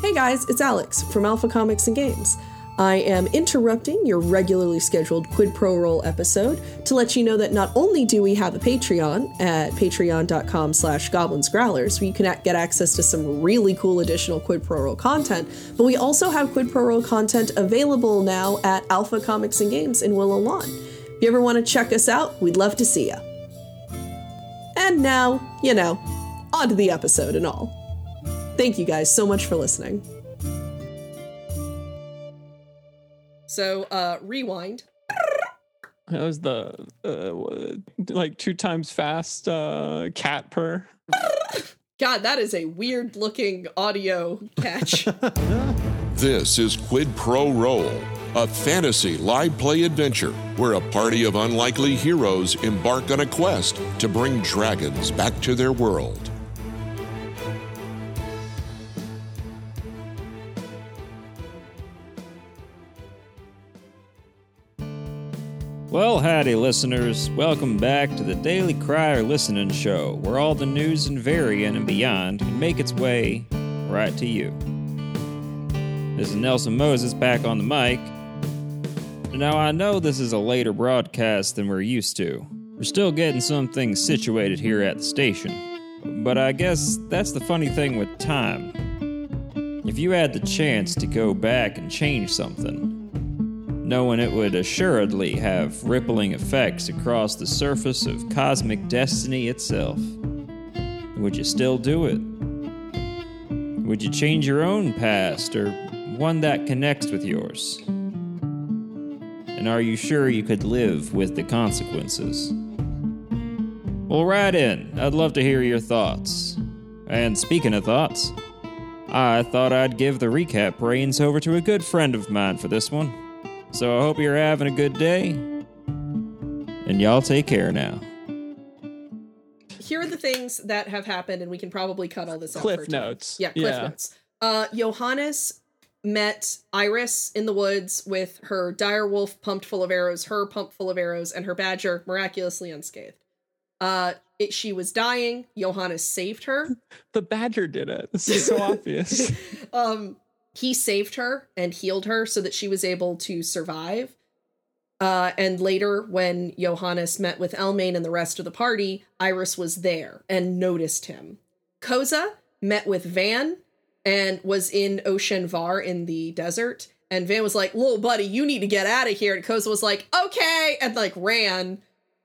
Hey guys, it's Alex from Alpha Comics and Games. I am interrupting your regularly scheduled Quid Pro Roll episode to let you know that not only do we have a Patreon at patreon.com slash goblinsgrowlers, where you can get access to some really cool additional Quid Pro Roll content, but we also have Quid Pro Roll content available now at Alpha Comics and Games in Willow Lawn. If you ever want to check us out, we'd love to see you. And now, you know, on to the episode and all. Thank you guys so much for listening. So, uh, rewind. That was the uh, like two times fast uh, cat purr. God, that is a weird looking audio catch. This is Quid Pro Roll, a fantasy live play adventure where a party of unlikely heroes embark on a quest to bring dragons back to their world. Well, howdy, listeners. Welcome back to the Daily Crier Listening Show, where all the news and Varian and beyond can make its way right to you. This is Nelson Moses back on the mic. Now, I know this is a later broadcast than we're used to. We're still getting some things situated here at the station. But I guess that's the funny thing with time. If you had the chance to go back and change something, knowing it would assuredly have rippling effects across the surface of cosmic destiny itself. Would you still do it? Would you change your own past or one that connects with yours? And are you sure you could live with the consequences? Well, write in. I'd love to hear your thoughts. And speaking of thoughts, I thought I'd give the recap reins over to a good friend of mine for this one. So I hope you're having a good day. And y'all take care now. Here are the things that have happened, and we can probably cut all this out. Cliff for time. notes. Yeah, cliff Yeah. notes. Uh, Johannes met Iris in the woods with her dire wolf pumped full of arrows, her pumped full of arrows, and her badger miraculously unscathed. Uh, it, she was dying. Johannes saved her. The badger did it. This is so obvious. um he saved her and healed her so that she was able to survive. Uh and later when johannes met with elmain and the rest of the party iris was there and noticed him. Koza met with van and was in ocean var in the desert. And van was like little buddy you need to get out of here. And koza was like okay and like ran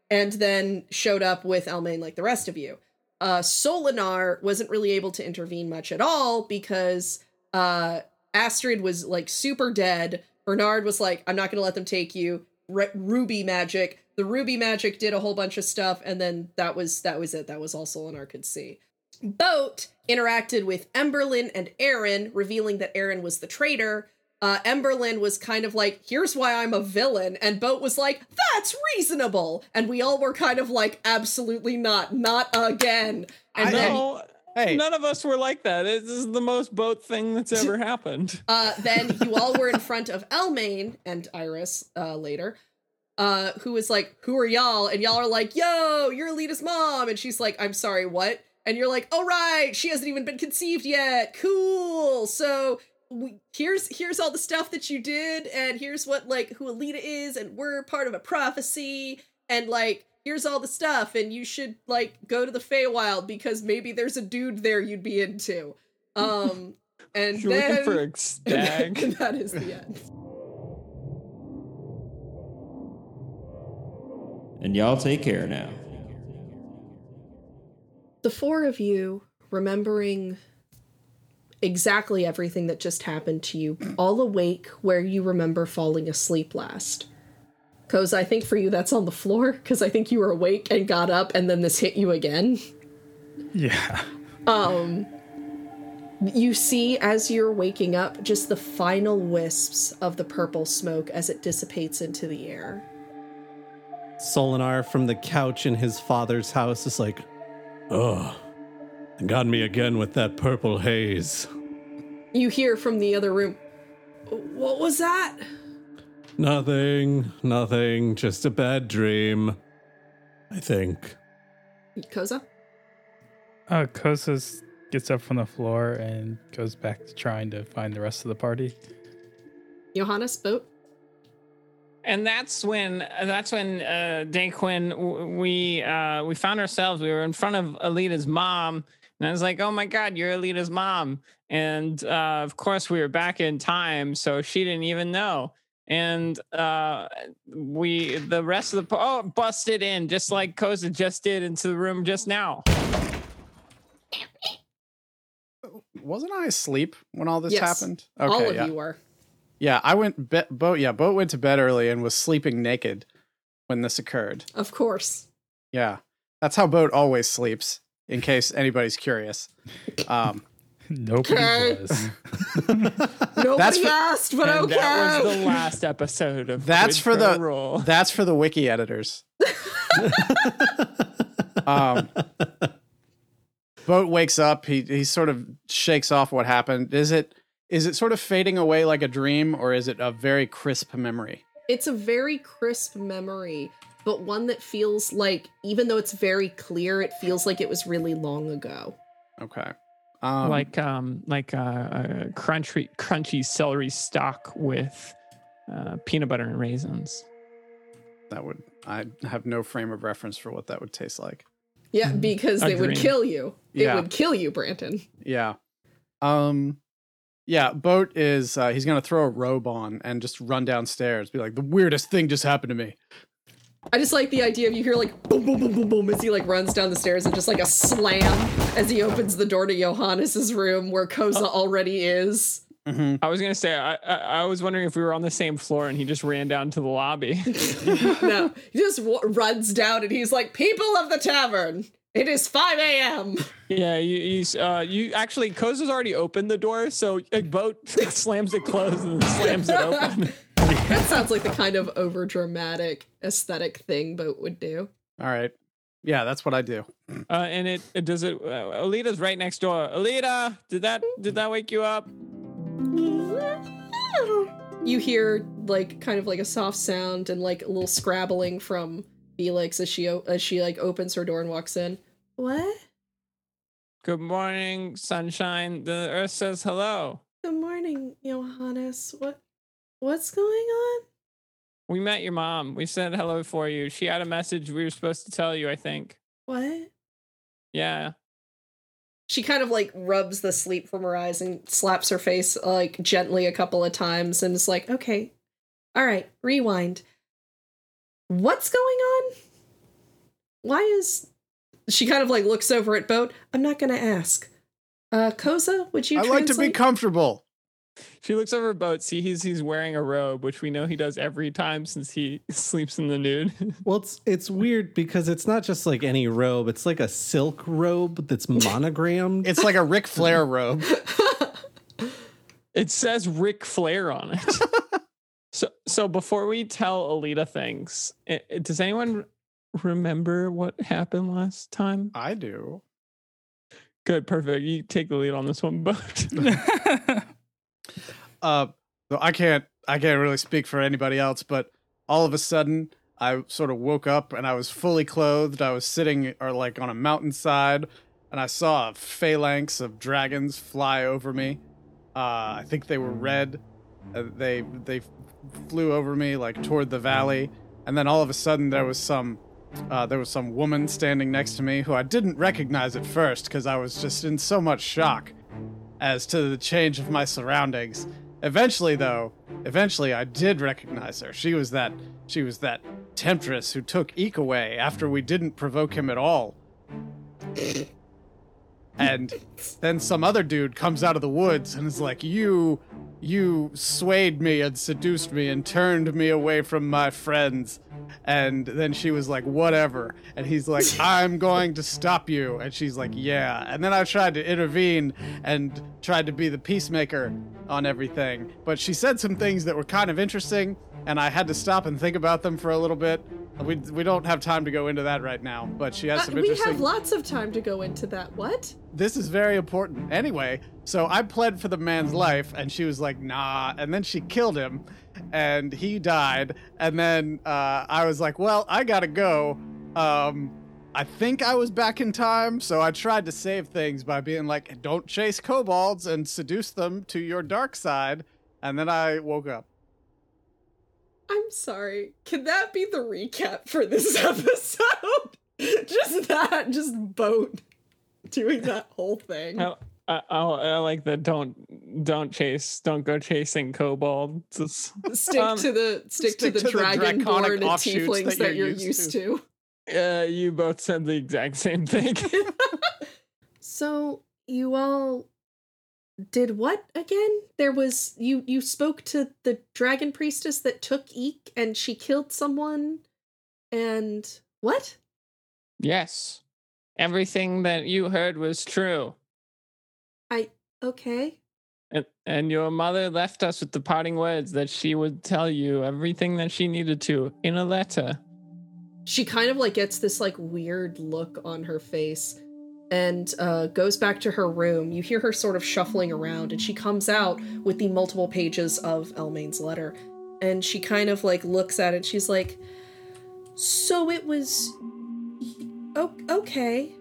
and then showed up with elmain like the rest of you. Uh solinar wasn't really able to intervene much at all because uh Astrid was like super dead. Bernard was like, I'm not going to let them take you. Ruby magic. The Ruby magic did a whole bunch of stuff, and then that was that was it. That was all Solinar could see. Boat interacted with Emberlyn and Aaron, revealing that Aaron was the traitor. Uh, Emberlyn was kind of like, "Here's why I'm a villain," and Boat was like, "That's reasonable." And we all were kind of like, "Absolutely not, not again." And I then know. Hey. None of us were like that. This is the most boat thing that's ever happened. Uh, then you all were in front of Elmain and Iris uh, later, uh, who was like, "Who are y'all?" And y'all are like, "Yo, you're Alita's mom," and she's like, "I'm sorry, what?" And you're like, "Oh right, she hasn't even been conceived yet. Cool. So we, here's here's all the stuff that you did, and here's what like who Alita is, and we're part of a prophecy, and like." Here's all the stuff, and you should like go to the Feywild because maybe there's a dude there you'd be into. Um, and You're then looking for a and stag. that is the end. And y'all take care now. The four of you remembering exactly everything that just happened to you, all awake where you remember falling asleep last. Because I think for you that's on the floor, because I think you were awake and got up and then this hit you again. Yeah. Um, you see as you're waking up just the final wisps of the purple smoke as it dissipates into the air. Solinar from the couch in his father's house is like, oh, got me again with that purple haze. You hear from the other room, What was that? Nothing, nothing, just a bad dream. I think. Koza? Uh, Koza's gets up from the floor and goes back to trying to find the rest of the party. Johannes, boat. And that's when that's when uh, Daquin w- we uh, we found ourselves. We were in front of Alita's mom, and I was like, "Oh my God, you're Alita's mom!" And uh, of course, we were back in time, so she didn't even know. And uh, we the rest of the oh busted in just like Koza just did into the room just now. Wasn't I asleep when all this Yes. happened? All of yeah. you were. Yeah, I went be- boat. Yeah, boat went to bed early and was sleeping naked when this occurred. Of course. Yeah, that's how boat always sleeps. In case anybody's curious. Um, Nobody Okay. was. Nobody for- asked, but and okay. that was the last episode of That's Quid for the- Roll. that's for the wiki editors. um, boat wakes up. He he sort of shakes off what happened. Is it is it sort of fading away like a dream, or is it a very crisp memory? It's a very crisp memory, but one that feels like, even though it's very clear, it feels like it was really long ago. Okay. Um, like um like uh, uh crunchy crunchy celery stock with uh, peanut butter and raisins. that would I have no frame of reference for what that would taste like. Yeah, because A they would kill you. It Yeah. would kill you, Brandon. Yeah. Um yeah, Boat is uh he's gonna throw a robe on and just run downstairs, be like, the weirdest thing just happened to me. I just like the idea of you hear like boom, boom, boom, boom, boom as he like runs down the stairs and just like a slam as he opens the door to Johannes's room where Koza already is. Mm-hmm. I was gonna say I, I I was wondering if we were on the same floor and he just ran down to the lobby. no, he just w- runs down and he's like, "People of the tavern, it is 5 a.m." yeah, you you, uh, you actually Koza's already opened the door, so a boat slams it closed and slams it open. That sounds like the kind of over dramatic aesthetic thing Boat would do. All right. Yeah, that's what I do. Uh, and it, it does it. Uh, Alita's right next door. Alita, did that did that wake you up? You hear like kind of like a soft sound and like a little scrabbling from Felix as she as she like opens her door and walks in. What? Good morning, sunshine. The earth says hello. Good morning, Johannes. What what's going on? We met your mom. We said hello for you. She had a message we were supposed to tell you. I think. What? Yeah. She kind of like rubs the sleep from her eyes and slaps her face like gently a couple of times and is like, "Okay. All right, rewind. What's going on? Why is she kind of like looks over at Boat? I'm not going to ask. Uh Koza, would you I like to be comfortable. She looks over at Boat. See, he's he's wearing a robe, which we know he does every time since he sleeps in the nude. Well, it's it's weird because it's not just like any robe; it's like a silk robe that's monogrammed. It's like a Ric Flair robe. it says Ric Flair on it. so so before we tell Alita things, i- i- does anyone remember what happened last time? I do. Good, perfect. You take the lead on this one, Boat. Uh I can't I can't really speak for anybody else, but all of a sudden I sort of woke up and I was fully clothed. I was sitting or like on a mountainside and I saw a phalanx of dragons fly over me. Uh I think they were red. Uh, they they flew over me like toward the valley and then all of a sudden there was some uh, there was some woman standing next to me who I didn't recognize at first because I was just in so much shock as to the change of my surroundings. Eventually, though, eventually I did recognize her. She was that she was that temptress who took Eek away after we didn't provoke him at all. And then some other dude comes out of the woods and is like, "You, you swayed me and seduced me and turned me away from my friends." And then she was like, "Whatever." And he's like, "I'm going to stop you." And she's like, "Yeah." And then I tried to intervene and tried to be the peacemaker on everything. But she said some things that were kind of interesting, and I had to stop and think about them for a little bit. We we don't have time to go into that right now, but she has Uh, some we interesting have lots of time to go into that. What? this is very important. Anyway, so I pled for the man's life, and she was like, nah. And then she killed him, and he died. And then uh, I was like, well, I gotta go. Um, I think I was back in time, so I tried to save things by being like, "Don't chase kobolds and seduce them to your dark side." And then I woke up. I'm sorry. Can that be the recap for this episode? just that, just boat doing that whole thing. I, I, I, like the don't don't chase don't go chasing kobolds. Stick Um, to the stick, stick to the to the dragonborn and tieflings that that, you're you're used used to. Uh, you both said the exact same thing. So you all did what again? There was you you spoke to the dragon priestess that took Eek and she killed someone and what? yes, everything that you heard was true. I okay. And, and your mother left us with the parting words that she would tell you everything that she needed to in a letter. She kind of like gets this like weird look on her face and uh, goes back to her room. You hear her sort of shuffling around and she comes out with the multiple pages of Elmaine's letter. And she kind of like looks at it. She's like, So it was. Oh, okay.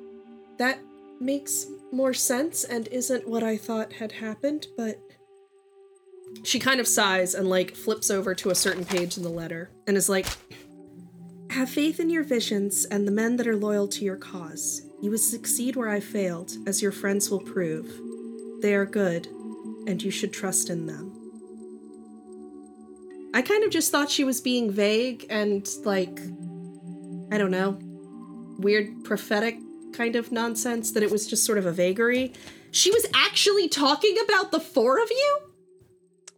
That makes more sense and isn't what I thought had happened, but. She kind of sighs and like flips over to a certain page in the letter and is like, have faith in your visions and the men that are loyal to your cause. You will succeed where I failed, as your friends will prove. They are good, and you should trust in them. I kind of just thought she was being vague and, like, I don't know, weird prophetic kind of nonsense, that it was just sort of a vagary. She was actually talking about the four of you?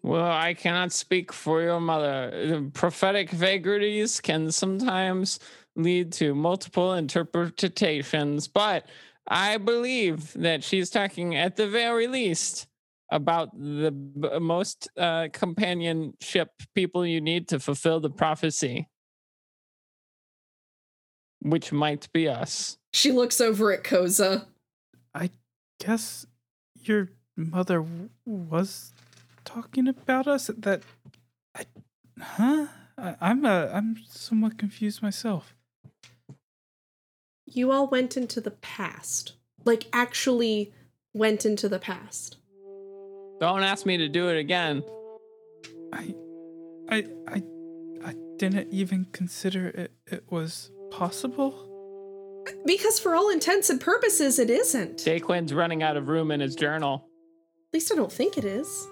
Well, I cannot speak for your mother. Prophetic vagaries can sometimes lead to multiple interpretations, but I believe that she's talking at the very least about the b- most uh, companionship people you need to fulfill the prophecy, which might be us. She looks over at Koza. I guess your mother w- was talking about us. That, I, huh? I, I'm uh, I'm somewhat confused myself. You all went into the past. Like, actually went into the past. Don't ask me to do it again. I, I, I, I didn't even consider it. It was possible. Because for all intents and purposes, it isn't. At Daquin's running out of room in his journal. At least I don't think it is.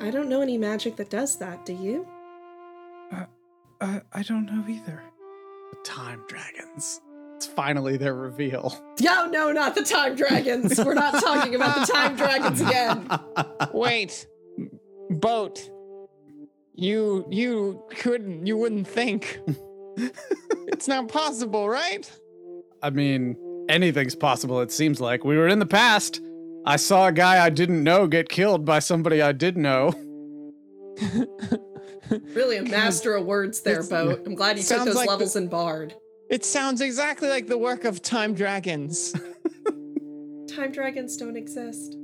I don't know any magic that does that, do you? I, I don't know either. The time dragons. It's finally their reveal. No, no, not the time dragons. We're not talking about the time dragons again. Wait, boat. You you couldn't you wouldn't think. it's not possible, right? I mean, anything's possible, it seems like. We were in the past. I saw a guy I didn't know get killed by somebody I did know. Really a master of words there, It's- Boat. I'm glad you took sounds those like levels the- in Bard. It sounds exactly like the work of time dragons. Time dragons don't exist.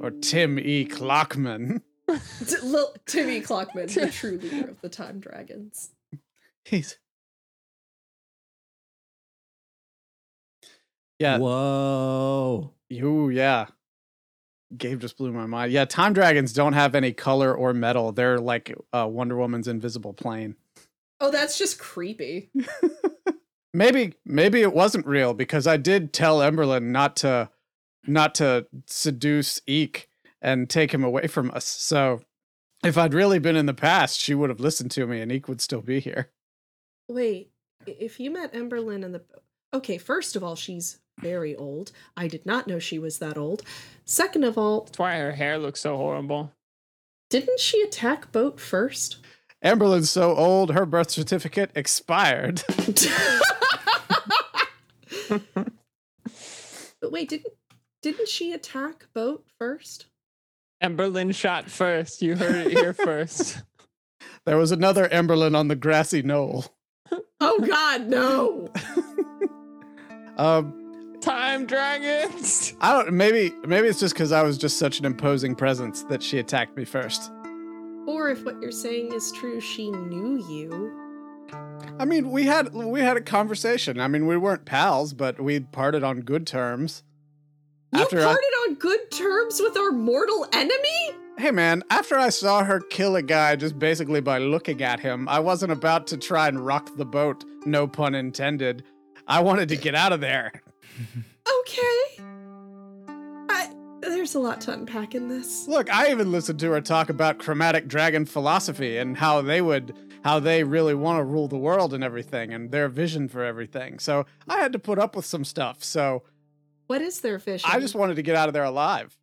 Or Tim E. Clockman. T- Lil- Timmy Clockman, the true leader of the time dragons. He's. Yeah. Whoa. Ooh, yeah. Gabe just blew my mind. Yeah, time dragons don't have any color or metal. They're like uh, Wonder Woman's invisible plane. Oh, that's just creepy. Maybe maybe it wasn't real because I did tell Emberlyn not to not to seduce Eek and take him away from us. So if I'd really been in the past, she would have listened to me and Eek would still be here. Wait, if you met Emberlyn in the. Okay, first of all, she's very old. I did not know she was that old. Second of all, That's why her hair looks so horrible. didn't she attack Boat first? Emberlyn's so old, her birth certificate expired. But wait, didn't didn't she attack Boat first? Emberlyn shot first. You heard it here first. there was another Emberlyn on the grassy knoll. Oh God, no! Um, Time dragons. I don't. Maybe maybe it's just because I was just such an imposing presence that she attacked me first. or if what you're saying is true, she knew you. I mean, we had we had a conversation. I mean, we weren't pals, but we parted on good terms. You After I- parted on good terms with our mortal enemy? Hey man, after I saw her kill a guy just basically by looking at him, I wasn't about to try and rock the boat, no pun intended. I wanted to get out of there. Okay. I, there's a lot to unpack in this. Look, I even listened to her talk about chromatic dragon philosophy and how they would how they really want to rule the world and everything and their vision for everything. So, I had to put up with some stuff. So, What is their vision? I just wanted to get out of there alive.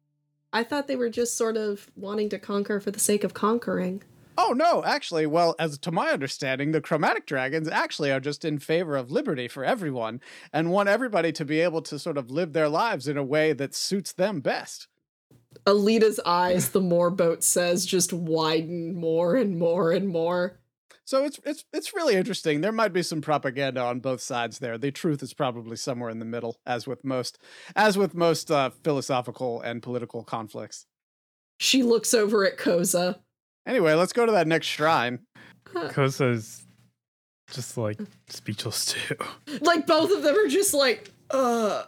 I thought they were just sort of wanting to conquer for the sake of conquering. Oh no, actually, well, as to my understanding, the chromatic dragons actually are just in favor of liberty for everyone and want everybody to be able to sort of live their lives in a way that suits them best. Alita's eyes, the more Boat says, just widen more and more and more. So it's it's it's really interesting. There might be some propaganda on both sides there. The truth is probably somewhere in the middle, as with most as with most uh, philosophical and political conflicts. She looks over at Koza. Anyway, let's go to that next shrine. Koza's just like speechless too. Like both of them are just like, uh.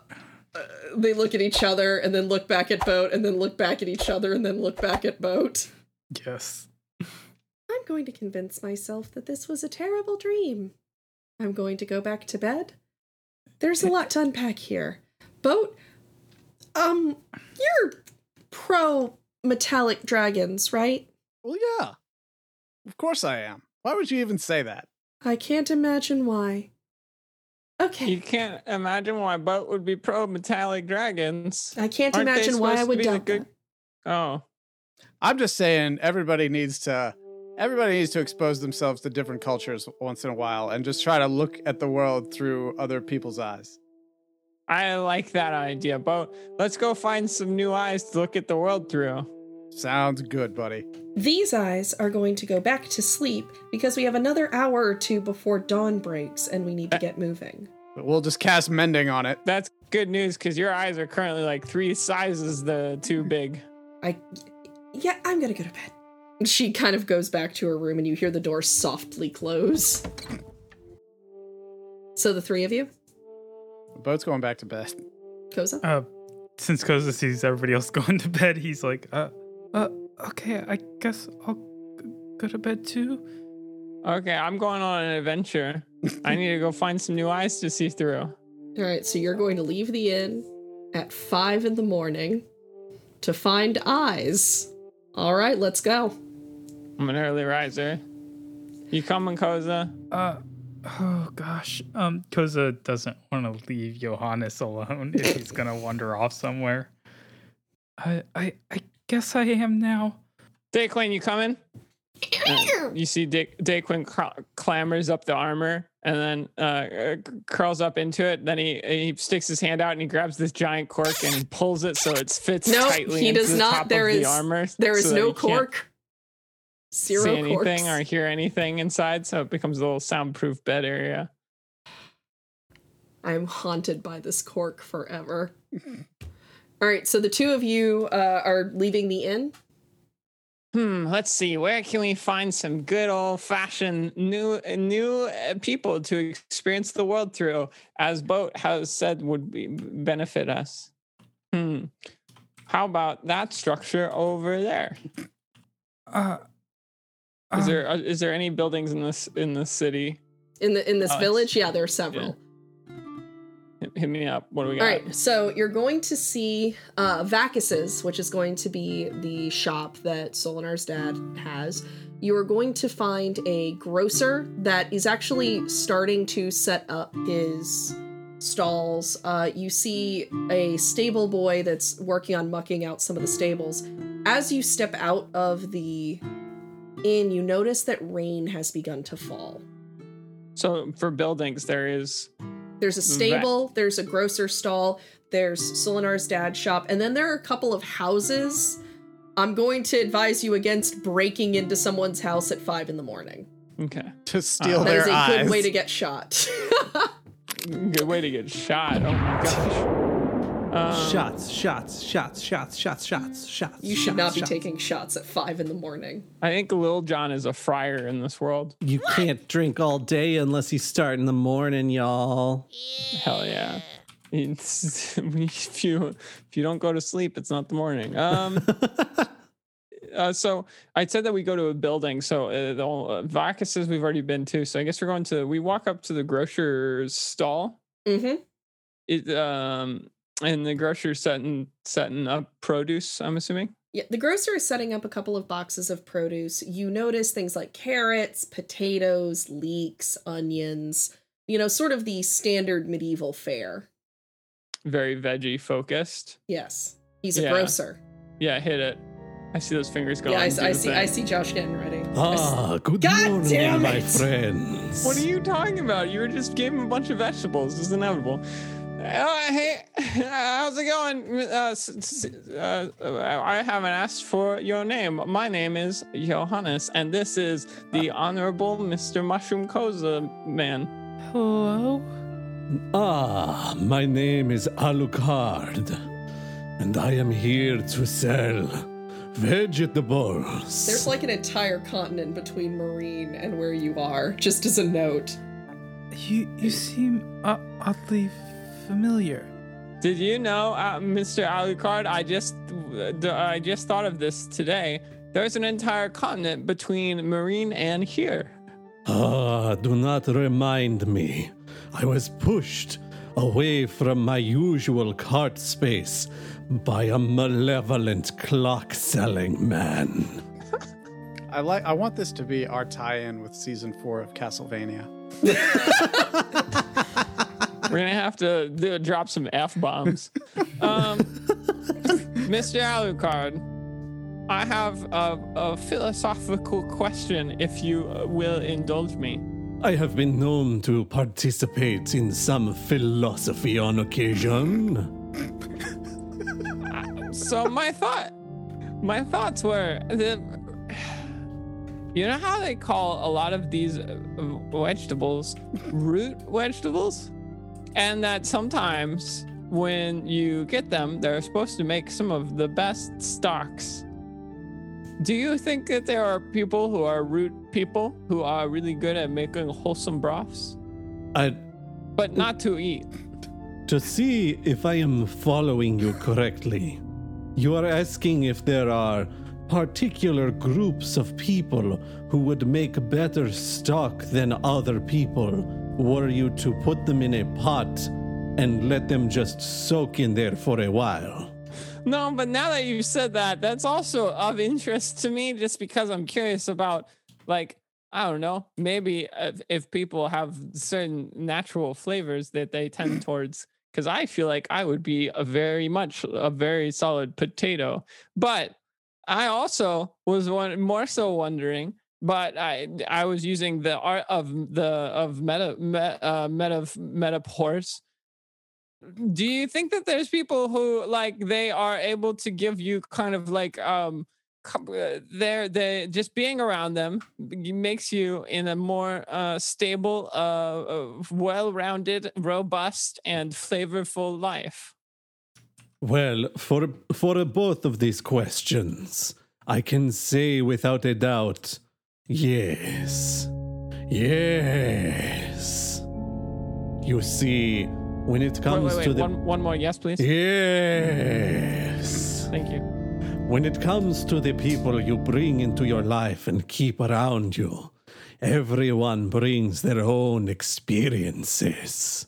uh, They look at each other and then look back at Boat and then look back at each other and then look back at Boat. Yes. I'm going to convince myself that this was a terrible dream. I'm going to go back to bed. There's a lot to unpack here. Boat, um, you're pro metallic dragons, right? Well, yeah, of course I am. Why would you even say that? I can't imagine why. Okay. You can't imagine why Boat would be pro metallic dragons. I can't Aren't imagine why I would be the doubt good- that. Oh, I'm just saying everybody needs to everybody needs to expose themselves to different cultures once in a while and just try to look at the world through other people's eyes. I like that idea. Boat, let's go find some new eyes to look at the world through. Sounds good, buddy. These eyes are going to go back to sleep because we have another hour or two before dawn breaks and we need to get moving. We'll just cast mending on it. That's good news because your eyes are currently like three sizes the too big. I, yeah, I'm gonna go to bed. She kind of goes back to her room and you hear the door softly close. So the three of you, The boat's going back to bed. Koza? Uh, since Koza sees everybody else going to bed, he's like, uh, uh, okay, I guess I'll g- go to bed too. Okay, I'm going on an adventure. I need to go find some new eyes to see through. All right, so you're going to leave the inn at five in the morning to find eyes. All right, let's go. I'm an early riser. You coming, Koza? Uh, oh gosh. Um, Koza doesn't want to leave Johannes alone if he's gonna wander off somewhere. I, I, I guess I am now. Daquin, you coming? Uh, you see Dick, Daquin cr- clambers up the armor and then uh, uh, curls up into it. Then he he sticks his hand out and he grabs this giant cork and he pulls it so it fits No, tightly he into does the not. top There of is the armor. there is so that no he can't cork. Zero see anything corks. or hear anything inside, so it becomes a little soundproof bed area. I'm haunted by this cork forever. All right, so the two of you uh, are leaving the inn. Hmm. Let's see. Where can we find some good old fashioned new new uh, people to experience the world through, as Boat has said would be, benefit us? Hmm. How about that structure over there? Uh, Is um, there uh, is there any buildings in this in this city? In the in this Oh, village, yeah, there are several. Hit, hit me up. What do we got? All right, so you're going to see uh, Vacus's, which is going to be the shop that Solinar's dad has. You are going to find a grocer that is actually starting to set up his stalls. Uh, you see a stable boy that's working on mucking out some of the stables. As you step out of the inn, you notice that rain has begun to fall. So for buildings, there is There's a stable, there's a grocer stall, there's Solinar's dad's shop, and then there are a couple of houses. I'm going to advise you against breaking into someone's house at five in the morning. okay. To steal That their is a eyes. good way to get shot. Good way to get shot. Oh my gosh. Um, shots, shots, shots, shots, shots, shots, shots. You should shots, not be shots. taking shots at five in the morning. I think Lil Jon is a friar in this world. You can't drink all day unless you start in the morning, y'all. Hell yeah. It's, if you if you don't go to sleep, it's not the morning. Um, uh, so I said that we go to a building. So uh, the uh, Vacus's we've already been to. So I guess we're going to. We walk up to the grocer's stall. Mm-hmm. It um and the grocer's setting setting up produce. I'm assuming. Yeah, the grocer is setting up a couple of boxes of produce. You notice things like carrots, potatoes, leeks, onions, you know, sort of the standard medieval fare. Very veggie focused. Yes. He's a Yeah. grocer. Yeah, hit it. I see those fingers going. yeah, I, I see thing. I see Josh getting ready. I s- Ah, good God morning, damn my friends. What are you talking about? You were just gave him a bunch of vegetables. It's inevitable. Uh, hey, how's it going? Uh, s- s- uh, I haven't asked for your name. My name is Johannes, and this is the Honorable Mr. Mushroom Koza Man. Hello? Ah, my name is Alucard, and I am here to sell vegetables. There's like an entire continent between Marine and where you are, just as a note. You you seem uh, oddly familiar. Did you know, uh, Mr. Alucard? I just, uh, I just thought of this today. There's an entire continent between Marine and here. Ah, do not remind me. I was pushed away from my usual cart space by a malevolent clock selling man. I like. I want this to be our tie-in with season four of Castlevania. We're gonna have to do, drop some f bombs. Um, Mr. Alucard, I have a, a philosophical question, if you uh, will indulge me. I have been known to participate in some philosophy on occasion. So my thought, my thoughts were that you know how they call a lot of these uh, vegetables root vegetables, and that sometimes when you get them, they're supposed to make some of the best stocks. Do you think that there are people who are root people who are really good at making wholesome broths, I, but not to eat? to see if I am following you correctly, you are asking if there are particular groups of people who would make better stock than other people were you to put them in a pot and let them just soak in there for a while. No, but now that you've said that, that's also of interest to me just because I'm curious about, like, I don't know, maybe if, if people have certain natural flavors that they tend towards. Because I feel like I would be a very much a very solid potato. But I also was one more so wondering. But I I was using the art of the of meta meta uh, meta metapores do you think that there's people who like they are able to give you kind of like um uh, they're they just being around them makes you in a more uh stable uh well-rounded robust and flavorful life? Well, for for both of these questions, I can say without a doubt, yes. Yes. You see, when it wait comes wait to the one, one more yes please Yes. thank you When it comes to the people you bring into your life and keep around you, everyone brings their own experiences.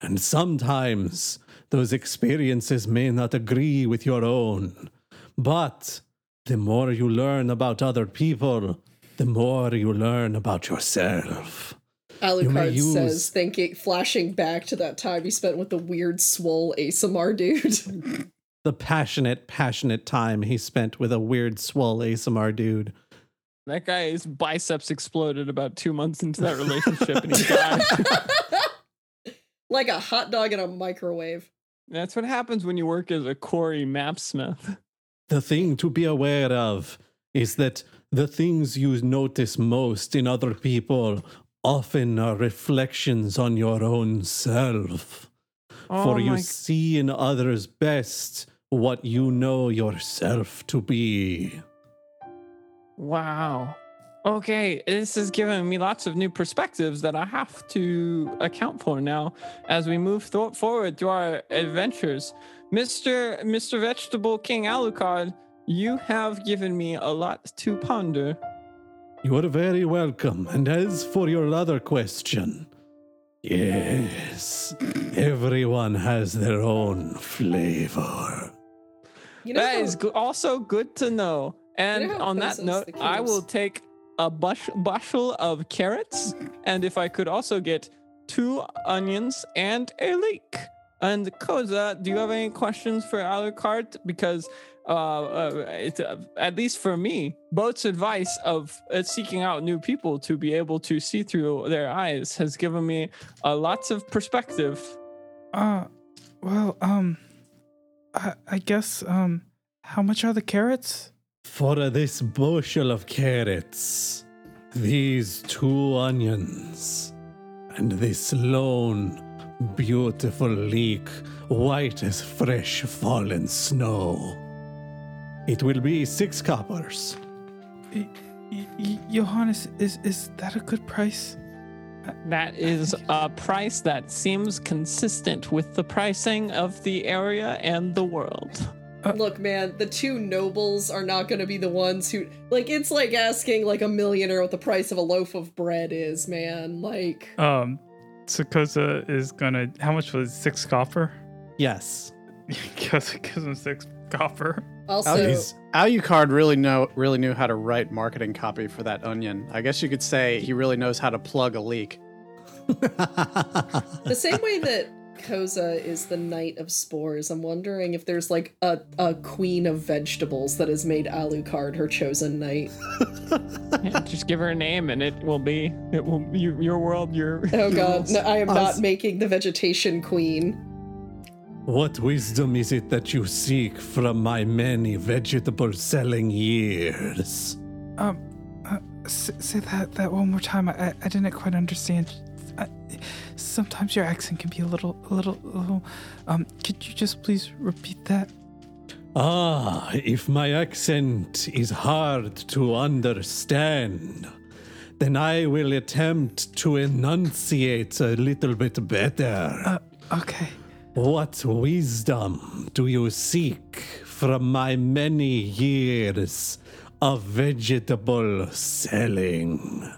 And sometimes those experiences may not agree with your own. But the more you learn about other people, the more you learn about yourself. may Alucard use- says, thinking, flashing back to that time he spent with the weird swole ASMR dude. The passionate, passionate time he spent with a weird swole ASMR dude. that guy's biceps exploded about two months into that relationship and he died like a hot dog in a microwave. that's what happens when you work as a Corey Mapsmith. The thing to be aware of is that the things you notice most in other people often are reflections on your own self. Oh for Oh you my- see in others best what you know yourself to be. Wow. Okay, this is giving me lots of new perspectives that I have to account for now as we move th- forward through our adventures. Mr. Mr. Vegetable King Alucard, you have given me a lot to ponder. You are very welcome. And as for your other question, yes, everyone has their own flavor. You know, That how- is go- also good to know. And how on that note, I will take a bush- bushel of carrots, and if I could also get two onions and a leek. And Koza, do you have any questions for Alucard? Because uh, uh, it, uh, at least for me, Boat's advice of uh, seeking out new people to be able to see through their eyes has given me uh, lots of perspective. Uh, well, um, I, I guess, um, how much are the carrots? For this bushel of carrots, these two onions, and this lone, beautiful leek, white as fresh fallen snow. It will be six coppers. Y- y- y- Johannes, is is that a good price? That is a price that seems consistent with the pricing of the area and the world. Look, man, the two nobles are not going to be the ones who like. It's like asking like a millionaire what the price of a loaf of bread is, man. Like, Um, Sakosa is gonna. How much was it? six copper? Yes. Because it gives him six copper. also, Alucard really know really knew how to write marketing copy for that onion. I guess you could say he really knows how to plug a leak. the same way that Koza is the knight of spores, I'm wondering if there's like a, a queen of vegetables that has made Alucard her chosen knight. Yeah, just give her a name and it will be it will you, your world your Oh god, no, I am not making the vegetation queen. What wisdom is it that you seek from my many vegetable selling years? Um, uh, s- say that that one more time. I I, I didn't quite understand. Sometimes your accent can be a little, a little, a little. Um, could you just please repeat that? Ah, if my accent is hard to understand, then I will attempt to enunciate a little bit better. Uh, okay. What wisdom do you seek from my many years of vegetable selling?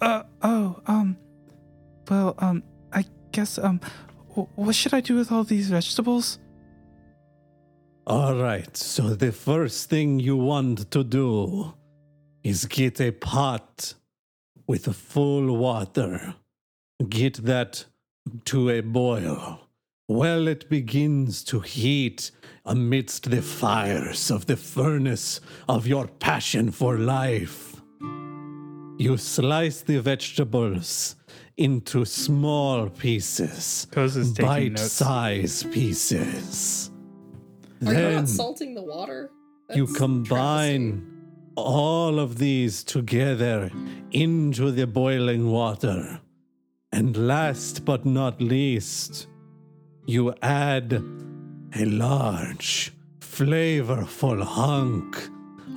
Uh oh. Um. Well. Um. I guess. Um. wh- What should I do with all these vegetables? All right, so the first thing you want to do is get a pot with full water. Get that to a boil. While it begins to heat amidst the fires of the furnace of your passion for life, you slice the vegetables into small pieces, Koz is bite notes. size pieces. Are you Then not salting the water? you That's combine all of these together into the boiling water. And last but not least, you add a large, flavorful hunk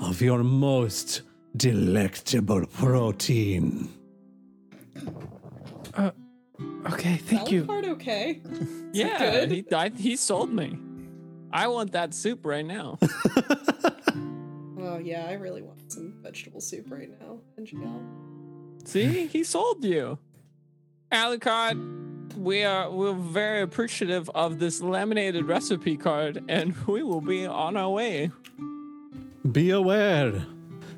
of your most delectable protein. Uh, okay. Thank you. Part okay. Yeah, good? he I, he sold me. I want that soup right now. Oh yeah, I really want some vegetable soup right now. NGL. See, he sold you. Alucard, we are we're very appreciative of this laminated recipe card, and we will be on our way. Be aware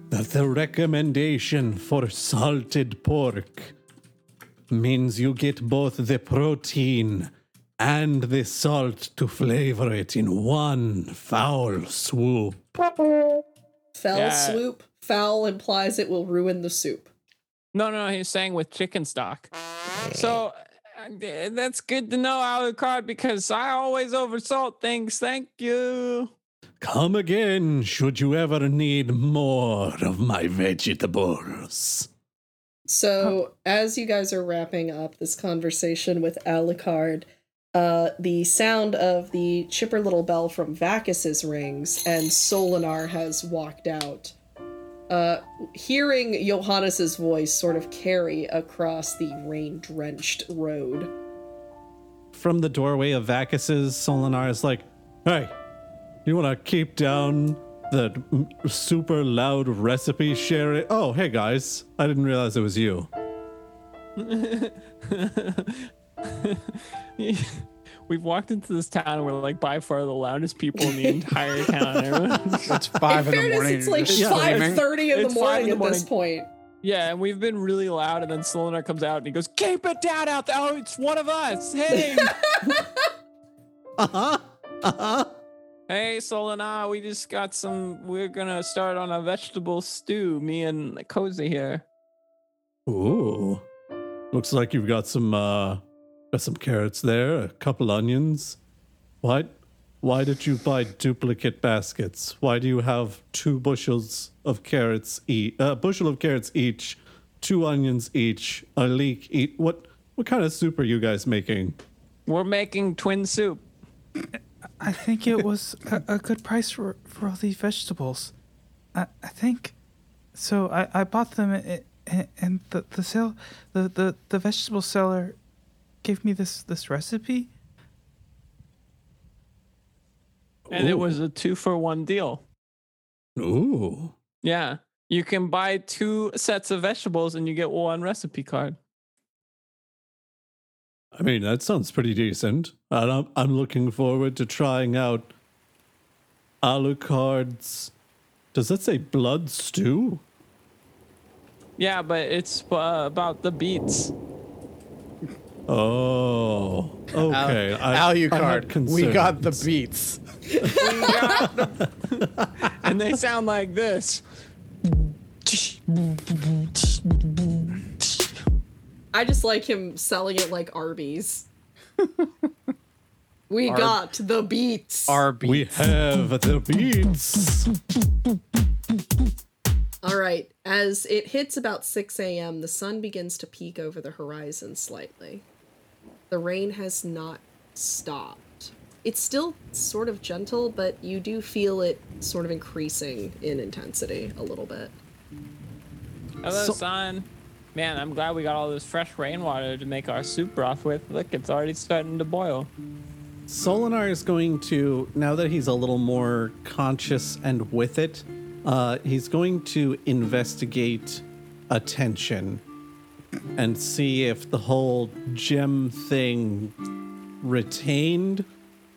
that the recommendation for salted pork means you get both the protein and the salt to flavor it in one foul swoop. Foul Yeah. swoop. Foul implies it will ruin the soup. No, no, he's saying with chicken stock. So uh, that's good to know, Alucard, because I always oversalt things. Thank you. Come again should you ever need more of my vegetables. So, as you guys are wrapping up this conversation with Alucard, uh, the sound of the chipper little bell from Vacus's rings, and Solinar has walked out. Uh, hearing Johannes's voice sort of carry across the rain-drenched road. From the doorway of Vacus's, Solinar is like, Hey, you want to keep down the m- super loud recipe sharing? Oh, hey guys. I didn't realize it was you. We've walked into this town and we're like by far the loudest people in the entire town. It's five in in, the morning. it's like you're just five screaming. thirty in the morning in the at this point. yeah, and we've been really loud, and then Solinar comes out and he goes, "Keep it down out there! Oh, it's one of us! Hey, Uh huh. Uh huh. Hey, Solana, we just got some. We're gonna start on a vegetable stew. Me and Cozy here. Ooh. Looks like you've got some uh got some carrots there, a couple onions. Why why did you buy duplicate baskets? Why do you have two bushels of carrots each a bushel of carrots each, two onions each, a leek each what what kind of soup are you guys making? We're making twin soup. I think it was a, a good price for, for all these vegetables. I, I think. So I, I bought them a- a- and the, the sale the, the, the vegetable seller gave me this, this recipe. And it was a two for one deal. Ooh. Yeah. You can buy two sets of vegetables and you get one recipe card. I mean, that sounds pretty decent. And I'm, I'm looking forward to trying out Alucard's. Does that say blood stew? Yeah, but it's uh, about the beets. Oh, okay. I- I had Alucard, we got the concerns. beats. and they sound like this. I just like him selling it like Arby's. we Arb- got the beats. Our We have the beats. All right. As it hits about 6 a.m., the sun begins to peek over the horizon slightly. The rain has not stopped. It's still sort of gentle, but you do feel it sort of increasing in intensity a little bit. Hello, So- son. Man, I'm glad we got all this fresh rainwater to make our soup broth with. Look, it's already starting to boil. Solinar is going to, now that he's a little more conscious and with it, uh, he's going to investigate attention and see if the whole gem thing retained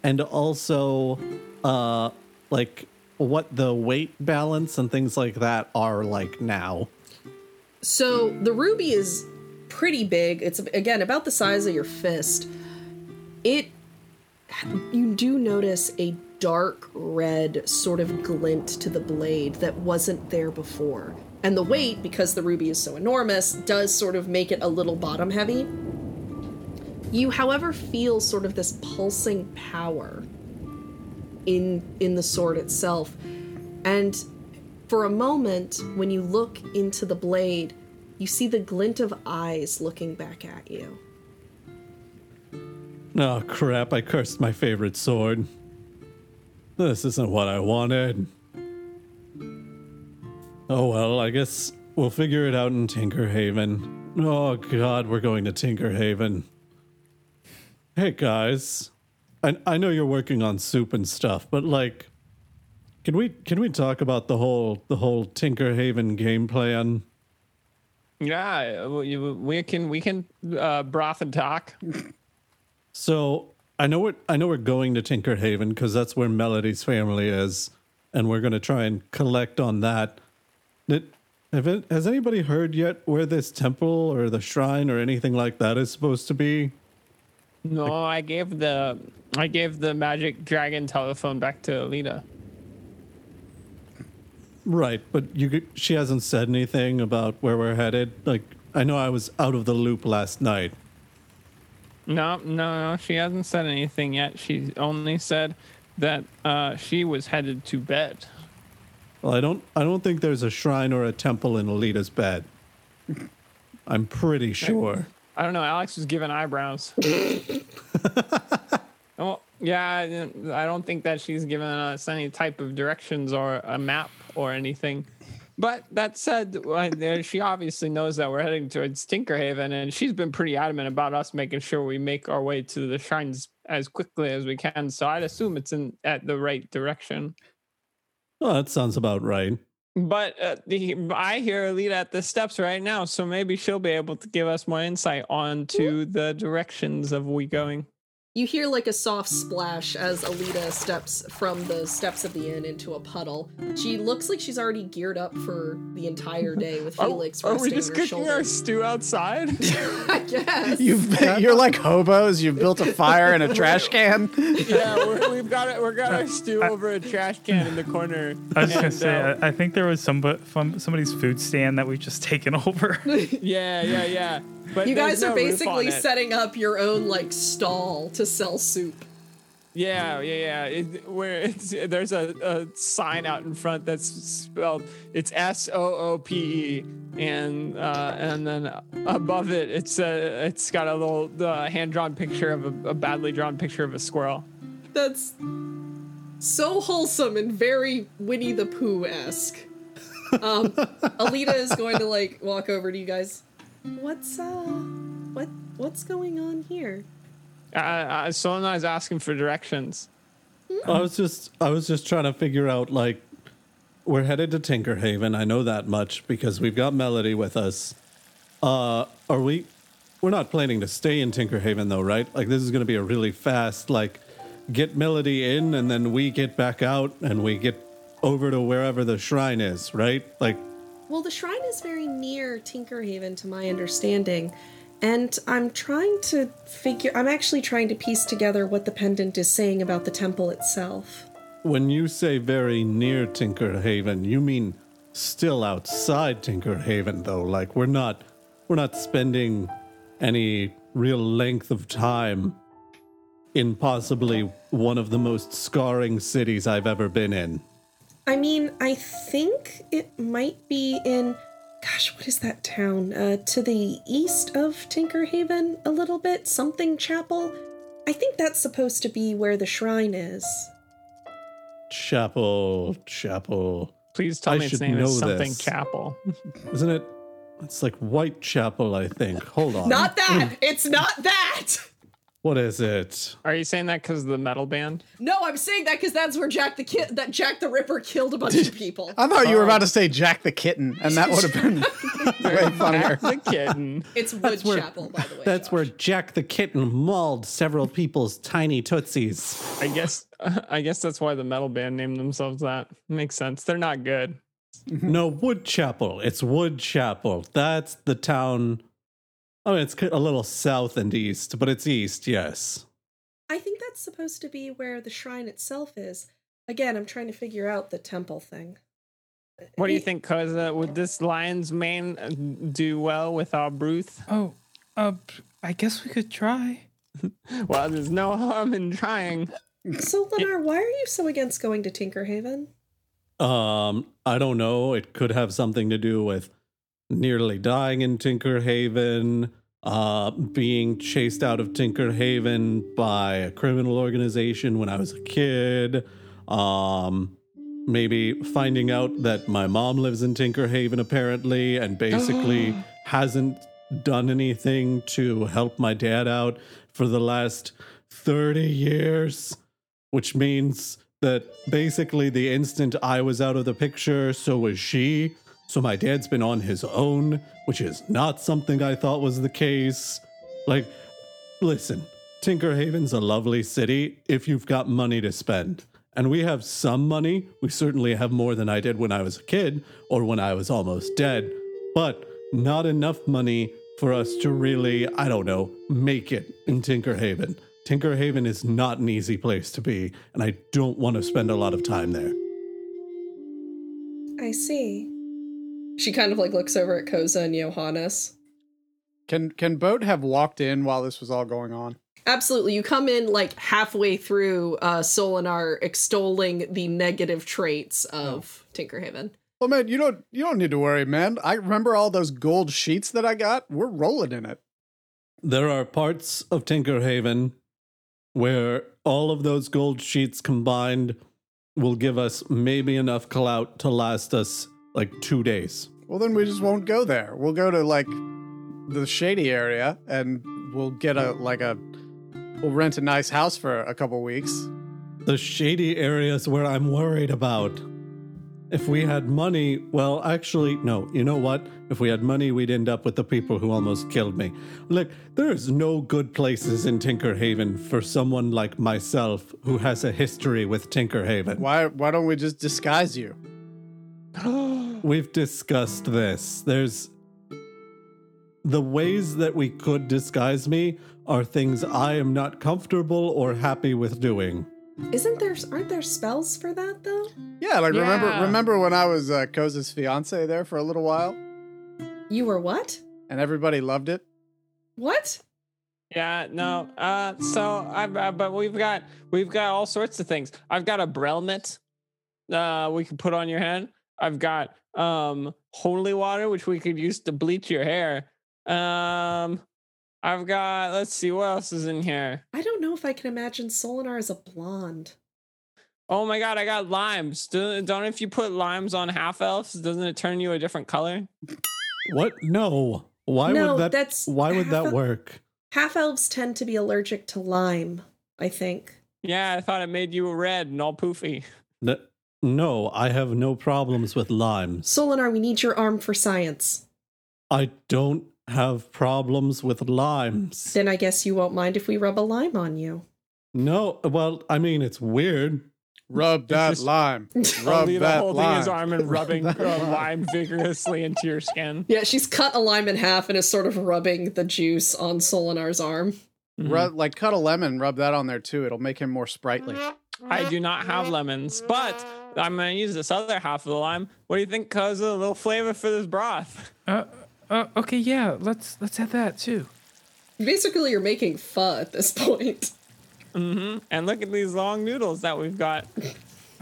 and also uh, like what the weight balance and things like that are like now. So the ruby is pretty big. It's again about the size of your fist. It you do notice a dark red sort of glint to the blade that wasn't there before. And the weight, because the ruby is so enormous, does sort of make it a little bottom heavy. You, however, feel sort of this pulsing power in in the sword itself. And for a moment, when you look into the blade, you see the glint of eyes looking back at you. Oh crap, I cursed my favorite sword. This isn't what I wanted. Oh well, I guess we'll figure it out in Tinkerhaven. Oh god, we're going to Tinkerhaven. Hey guys. I I know you're working on soup and stuff, but like can we can we talk about the whole the whole Tinkerhaven game plan? Yeah, we we can we can uh, broth and talk. So I know we're I know we're going to Tinkerhaven because that's where Melody's family is, and we're gonna try and collect on that. Did, it, has anybody heard yet where this temple or the shrine or anything like that is supposed to be? No, I gave the I gave the magic dragon telephone back to Alita. Right, but you could- she hasn't said anything about where we're headed. Like I know I was out of the loop last night. No, no, no. She hasn't said anything yet. She only said that uh, she was headed to bed. Well, I don't I don't think there's a shrine or a temple in Alita's bed. I'm pretty sure. I don't know. Alex was giving eyebrows. Oh, yeah, I I don't think that she's given us any type of directions or a map or anything. But that said, uh, she obviously knows that we're heading towards Tinkerhaven, and she's been pretty adamant about us making sure we make our way to the shrines as quickly as we can. So I'd assume it's in at the right direction. Oh, that sounds about right. But uh, the, I hear Alita at the steps right now, so maybe she'll be able to give us more insight onto the directions of we going. You hear like a soft splash as Alita steps from the steps of the inn into a puddle. She looks like she's already geared up for the entire day with Felix are, are we just on her cooking shoulder. our stew outside? I guess. You've you're like hobos. You've built a fire in a trash can. yeah, we're, we've got it. We've got our stew over a trash can in the corner. I was gonna say, uh, I, I think there was somebody from somebody's food stand that we've just taken over. yeah, yeah, yeah. But you guys are no basically setting up your own like stall to sell soup. Yeah, yeah, yeah. It, where it's there's a, a sign out in front that's spelled it's S O O P E, and uh, and then above it it's a it's got a little the hand drawn picture of a, a badly drawn picture of a squirrel. That's so wholesome and very Winnie the Pooh esque. Um, Alita is going to like walk over to you guys. What's uh, what what's going on here? Uh, uh, Solana is asking for directions. I was just I was just trying to figure out like we're headed to Tinkerhaven. I know that much because we've got Melody with us. Uh are we we're not planning to stay in Tinkerhaven though, right? Like this is going to be a really fast like get Melody in and then we get back out and we get over to wherever the shrine is, right? Like Well, the shrine is very near Tinkerhaven, to my understanding, and I'm trying to figure. I'm actually trying to piece together what the pendant is saying about the temple itself. when you say very near Tinkerhaven, you mean still outside Tinkerhaven though. Like we're not we're not spending any real length of time in possibly one of the most scarring cities I've ever been in. I mean, I think it might be in. Gosh, what is that town? Uh, to the east of Tinkerhaven, a little bit? Something Chapel? I think that's supposed to be where the shrine is. Chapel, chapel. Please tell I me its name know is something this. Chapel. Isn't it? It's like Whitechapel, I think. Hold on. Not that! it's not that! What is it? Are you saying that because of the metal band? No, I'm saying that because that's where Jack the Kid, that Jack the Ripper killed a bunch of people. I thought you were oh. about to say Jack the Kitten, and that would have been way funnier. the kitten. It's Wood Chapel, by the way. That's Josh. where Jack the Kitten mauled several people's tiny tootsies. I guess. I guess that's why the metal band named themselves that. Makes sense. They're not good. No, Woodchapel. It's Woodchapel. That's the town. I mean, it's a little south and east, but it's east, yes. I think that's supposed to be where the shrine itself is. Again, I'm trying to figure out the temple thing. What do you think, Koza? Would this lion's mane uh, do well with our Bruth? oh, uh, I guess we could try. Well, there's no harm in trying. Solinar, why are you so against going to Tinkerhaven? Um, I don't know. It could have something to do with nearly dying in Tinkerhaven, uh, being chased out of Tinkerhaven by a criminal organization when I was a kid. Um, maybe finding out that my mom lives in Tinkerhaven apparently and basically hasn't done anything to help my dad out for the last 30 years, which means that basically the instant I was out of the picture, so was she. So my dad's been on his own, which is not something I thought was the case. Like, listen, Tinkerhaven's a lovely city if you've got money to spend. And we have some money. We certainly have more than I did when I was a kid or when I was almost dead, but not enough money for us to really, I don't know, make it in Tinkerhaven. Tinkerhaven is not an easy place to be, and I don't want to spend a lot of time there. I see. She kind of like looks over at Koza and Johannes. Can can Boat have walked in while this was all going on? Absolutely. You come in like halfway through uh, Solinar extolling the negative traits of Tinkerhaven. Well, man, you don't you don't need to worry, man. I remember all those gold sheets that I got. We're rolling in it. There are parts of Tinkerhaven where all of those gold sheets combined will give us maybe enough clout to last us like two days. Well, then we just won't go there. We'll go to like the shady area and we'll get a like a we'll rent a nice house for a couple weeks. The shady areas where I'm worried about. If we had money, well, actually, no. You know what? If we had money, we'd end up with the people who almost killed me. Look, there's no good places in Tinkerhaven for someone like myself who has a history with Tinkerhaven. Why why don't we just disguise you? We've discussed this. There's the ways that we could disguise me are things I am not comfortable or happy with doing. Isn't there aren't there spells for that though? Yeah, like remember Yeah. remember when I was uh, Koza's fiance there for a little while You were what? and everybody loved it. What? Yeah, no. Uh, so I've, uh, but we've got we've got all sorts of things. I've got a brelmet, uh, we can put on your head. I've got um holy water, which we could use to bleach your hair. Um, I've got. Let's see what else is in here. I don't know if I can imagine Solinar as a blonde. Oh my god, I got limes. Do- Don't if you put limes on half elves, doesn't it turn you a different color? What? No. Why No, would that that's why would that half a- work? Half elves tend to be allergic to lime, I think. Yeah, I thought it made you red and all poofy. N- No, I have no problems with limes. Solinar, we need your arm for science. I don't have problems with limes. Then I guess you won't mind if we rub a lime on you. No, well, I mean it's weird. Rub that just- lime. Rub Alita that holding his arm and rubbing Rub a lime. lime vigorously into your skin. Yeah, she's cut a lime in half and is sort of rubbing the juice on Solinar's arm. Mhm. Rub, like cut a lemon, rub that on there too. It'll make him more sprightly. I do not have lemons, but I'm gonna use this other half of the lime. What do you think, cause a little flavor for this broth? Uh, uh, okay, yeah, let's let's have that too. Basically, you're making pho at this point. Mm-hmm. And look at these long noodles that we've got.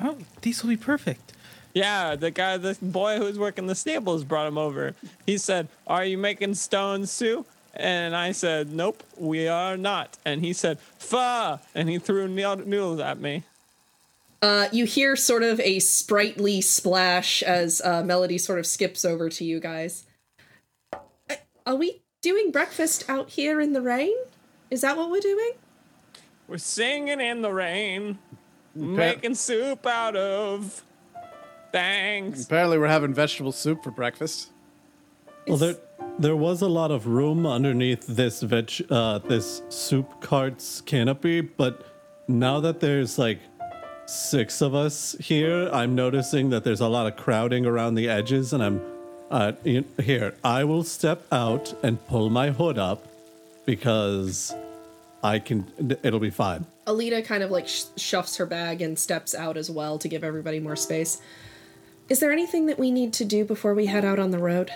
Oh, these will be perfect. Yeah, the guy, the boy who's working the stables brought him over. He said, Are you making stones, Sue? And I said, Nope, we are not. And he said, Pho! And he threw noodles at me. Uh, you hear sort of a sprightly splash as uh, Melody sort of skips over to you guys. Uh, Are we doing breakfast out here in the rain? Is that what we're doing? We're singing in the rain, making soup out of. Thanks. Apparently, we're having vegetable soup for breakfast. Well, there there was a lot of room underneath this veg uh this soup cart's canopy, but now that there's like six of us here, I'm noticing that there's a lot of crowding around the edges, and I'm uh you- here. I will step out and pull my hood up because I can. It'll be fine. Alita kind of like sh- her bag and steps out as well to give everybody more space. Is there anything that we need to do before we head out on the road?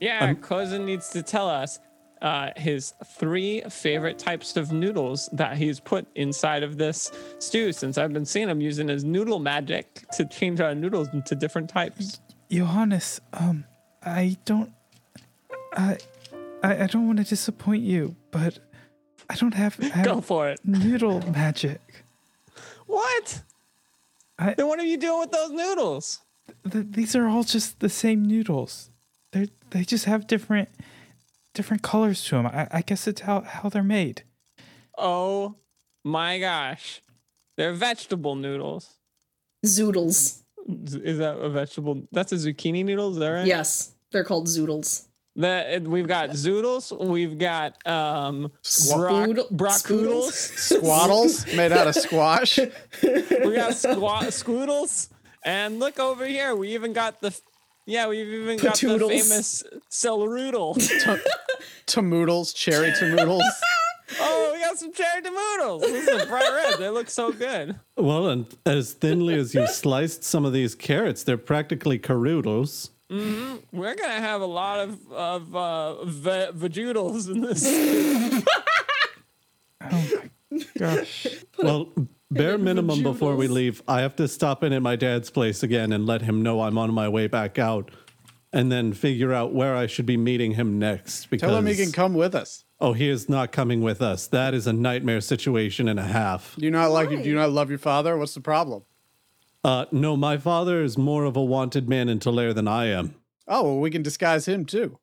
Yeah, cousin needs to tell us uh, his three favorite types of noodles that he's put inside of this stew. Since I've been seeing him using his noodle magic to change our noodles into different types. Johannes, um, I don't, I, I, I don't want to disappoint you, but I don't have, I Go for it. noodle magic. What? I, Then what are you doing with those noodles? th- these are all just the same noodles. They they just have different different colors to them. I, I guess it's how how they're made. Oh my gosh, they're vegetable noodles. Zoodles. Is that a vegetable? That's a zucchini noodle. Is that right? Yes, they're called zoodles. The, we've got zoodles. We've got um Spoodle- brock, brockoodles. Squaddles made out of squash. we got squat squoodles. And look over here. We even got the yeah. We've even got the famous celeroodle. Tamoodles, cherry tamoodles. oh, we got some cherry tomatos. This is bright red. They look so good. Well, and as thinly as you sliced some of these carrots, they're practically caroodles. We're gonna have a lot of of uh, ve- vajoodles in this. Oh my gosh. Well, bare minimum before we leave, I have to stop in at my dad's place again and let him know I'm on my way back out, and then figure out where I should be meeting him next. Because Tell him he can come with us. Oh, he is not coming with us. That is a nightmare situation and a half. Do you not like? Why? Do you not love your father? What's the problem? Uh, no, my father is more of a wanted man in Tulare than I am. Oh, well, we can disguise him too.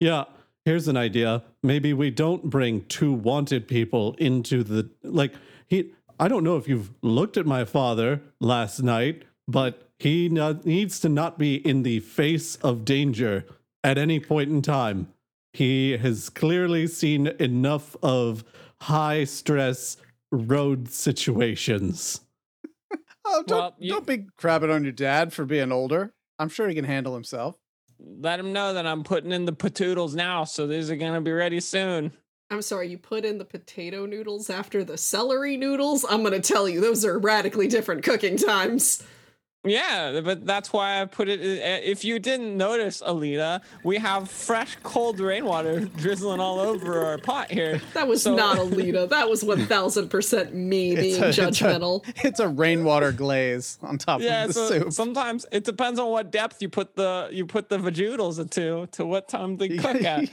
Yeah, here's an idea. Maybe we don't bring two wanted people into the like he I don't know if you've looked at my father last night, but he no- needs to not be in the face of danger at any point in time. He has clearly seen enough of high stress road situations. Oh, don't, Well, you- don't be crabbing on your dad for being older. I'm sure he can handle himself. Let him know that I'm putting in the patoodles now, so these are gonna be ready soon. I'm sorry, you put in the potato noodles after the celery noodles? I'm gonna tell you, those are radically different cooking times. Yeah, but that's why I put it. uh, If you didn't notice, Alita, we have fresh, cold rainwater drizzling all over our pot here. That was So- not Alita. That was 1000% me being a- it's a- judgmental. It's a rainwater glaze on top Yeah, of the so soup. sometimes it depends on what depth you put the you put the vajoodles into to what time they cook at.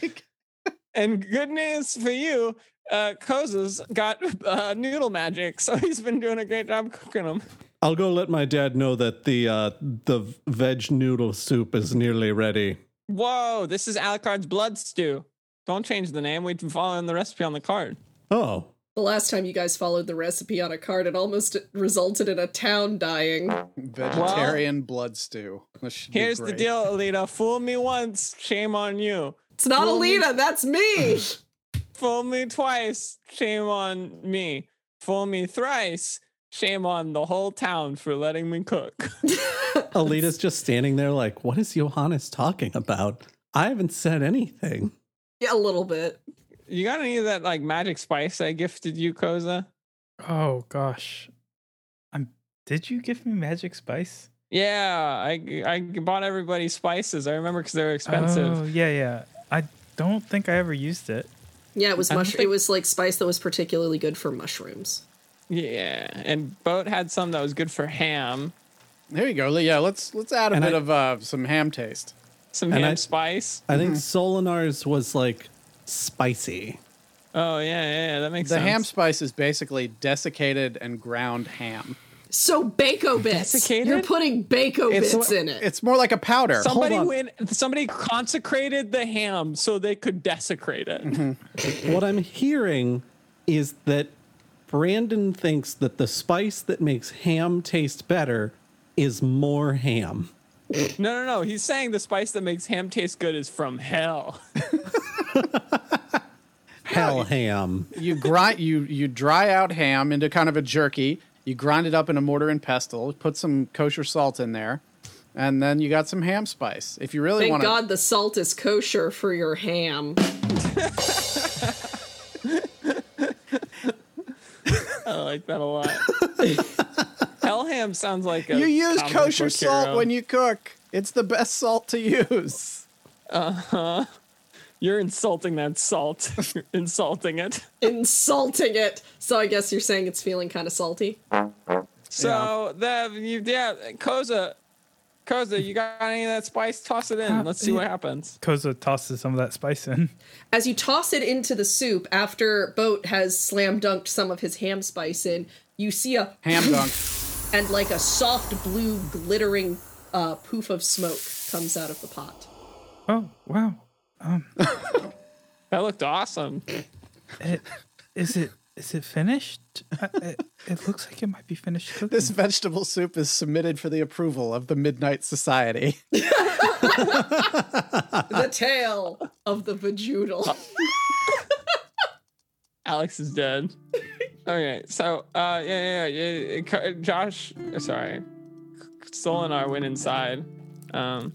And good news for you, uh, Koza's got uh, noodle magic, so he's been doing a great job cooking them. I'll go let my dad know that the uh, the veg noodle soup is nearly ready. Whoa, this is Alucard's blood stew. Don't change the name. We've been following the recipe on the card. Oh, The last time you guys followed the recipe on a card, it almost resulted in a town dying. Vegetarian blood stew. This should be Here's the deal, Alita. Fool me once, shame on you. It's not Well, me- Alita, that's me! Fool me twice, shame on me. Fool me thrice, shame on the whole town for letting me cook. Alita's just standing there like, what is Johannes talking about? I haven't said anything. yeah, a little bit. You got any of that like magic spice I gifted you, Koza? Oh gosh. I'm did you give me magic spice? Yeah, I I bought everybody spices. I remember because they were expensive. Oh, yeah, yeah. I don't think I ever used it. Yeah, it was mush- think- it was like spice that was particularly good for mushrooms. Yeah, and Boat had some that was good for ham. There you go. Yeah, let's let's add a And bit I- of uh, some ham taste. Some And ham I- spice. I think Solinar's was like spicy. Oh yeah, yeah, yeah, that makes sense. The sense. ham spice is basically desiccated and ground ham. So bacon bits. Desiccated? You're putting bacon It's bits in it. It's more like a powder. Somebody went. Somebody consecrated the ham so they could desecrate it. Mm-hmm. what I'm hearing is that Brandon thinks that the spice that makes ham taste better is more ham. No, no, no. He's saying the spice that makes ham taste good is from hell. Hell ham. you grind you you dry out ham into kind of a jerky. You grind it up in a mortar and pestle. Put some kosher salt in there, and then you got some ham spice. If you really Thank want to, God the salt is kosher for your ham. I like that a lot. hell ham sounds like a you use comic kosher salt when you cook. It's the best salt to use. Uh-huh. You're insulting that salt. You're insulting it. Insulting it. So I guess you're saying it's feeling kind of salty. So the you yeah, Koza, Koza, you got any of that spice? Toss it in. Let's see what happens. Koza tosses some of that spice in. As you toss it into the soup after Boat has slam dunked some of his ham spice in, you see a Ham dunk. and like a soft blue glittering uh, poof of smoke comes out of the pot. Oh wow. That looked awesome. It, is it is it finished? I, it, it looks like it might be finished cooking. This vegetable soup is submitted for the approval of the Midnight Society. The tale of the vajoodle. Alex is dead. Okay, so uh, yeah, yeah, yeah. yeah, Co- Josh, sorry, Solinar went inside. Um,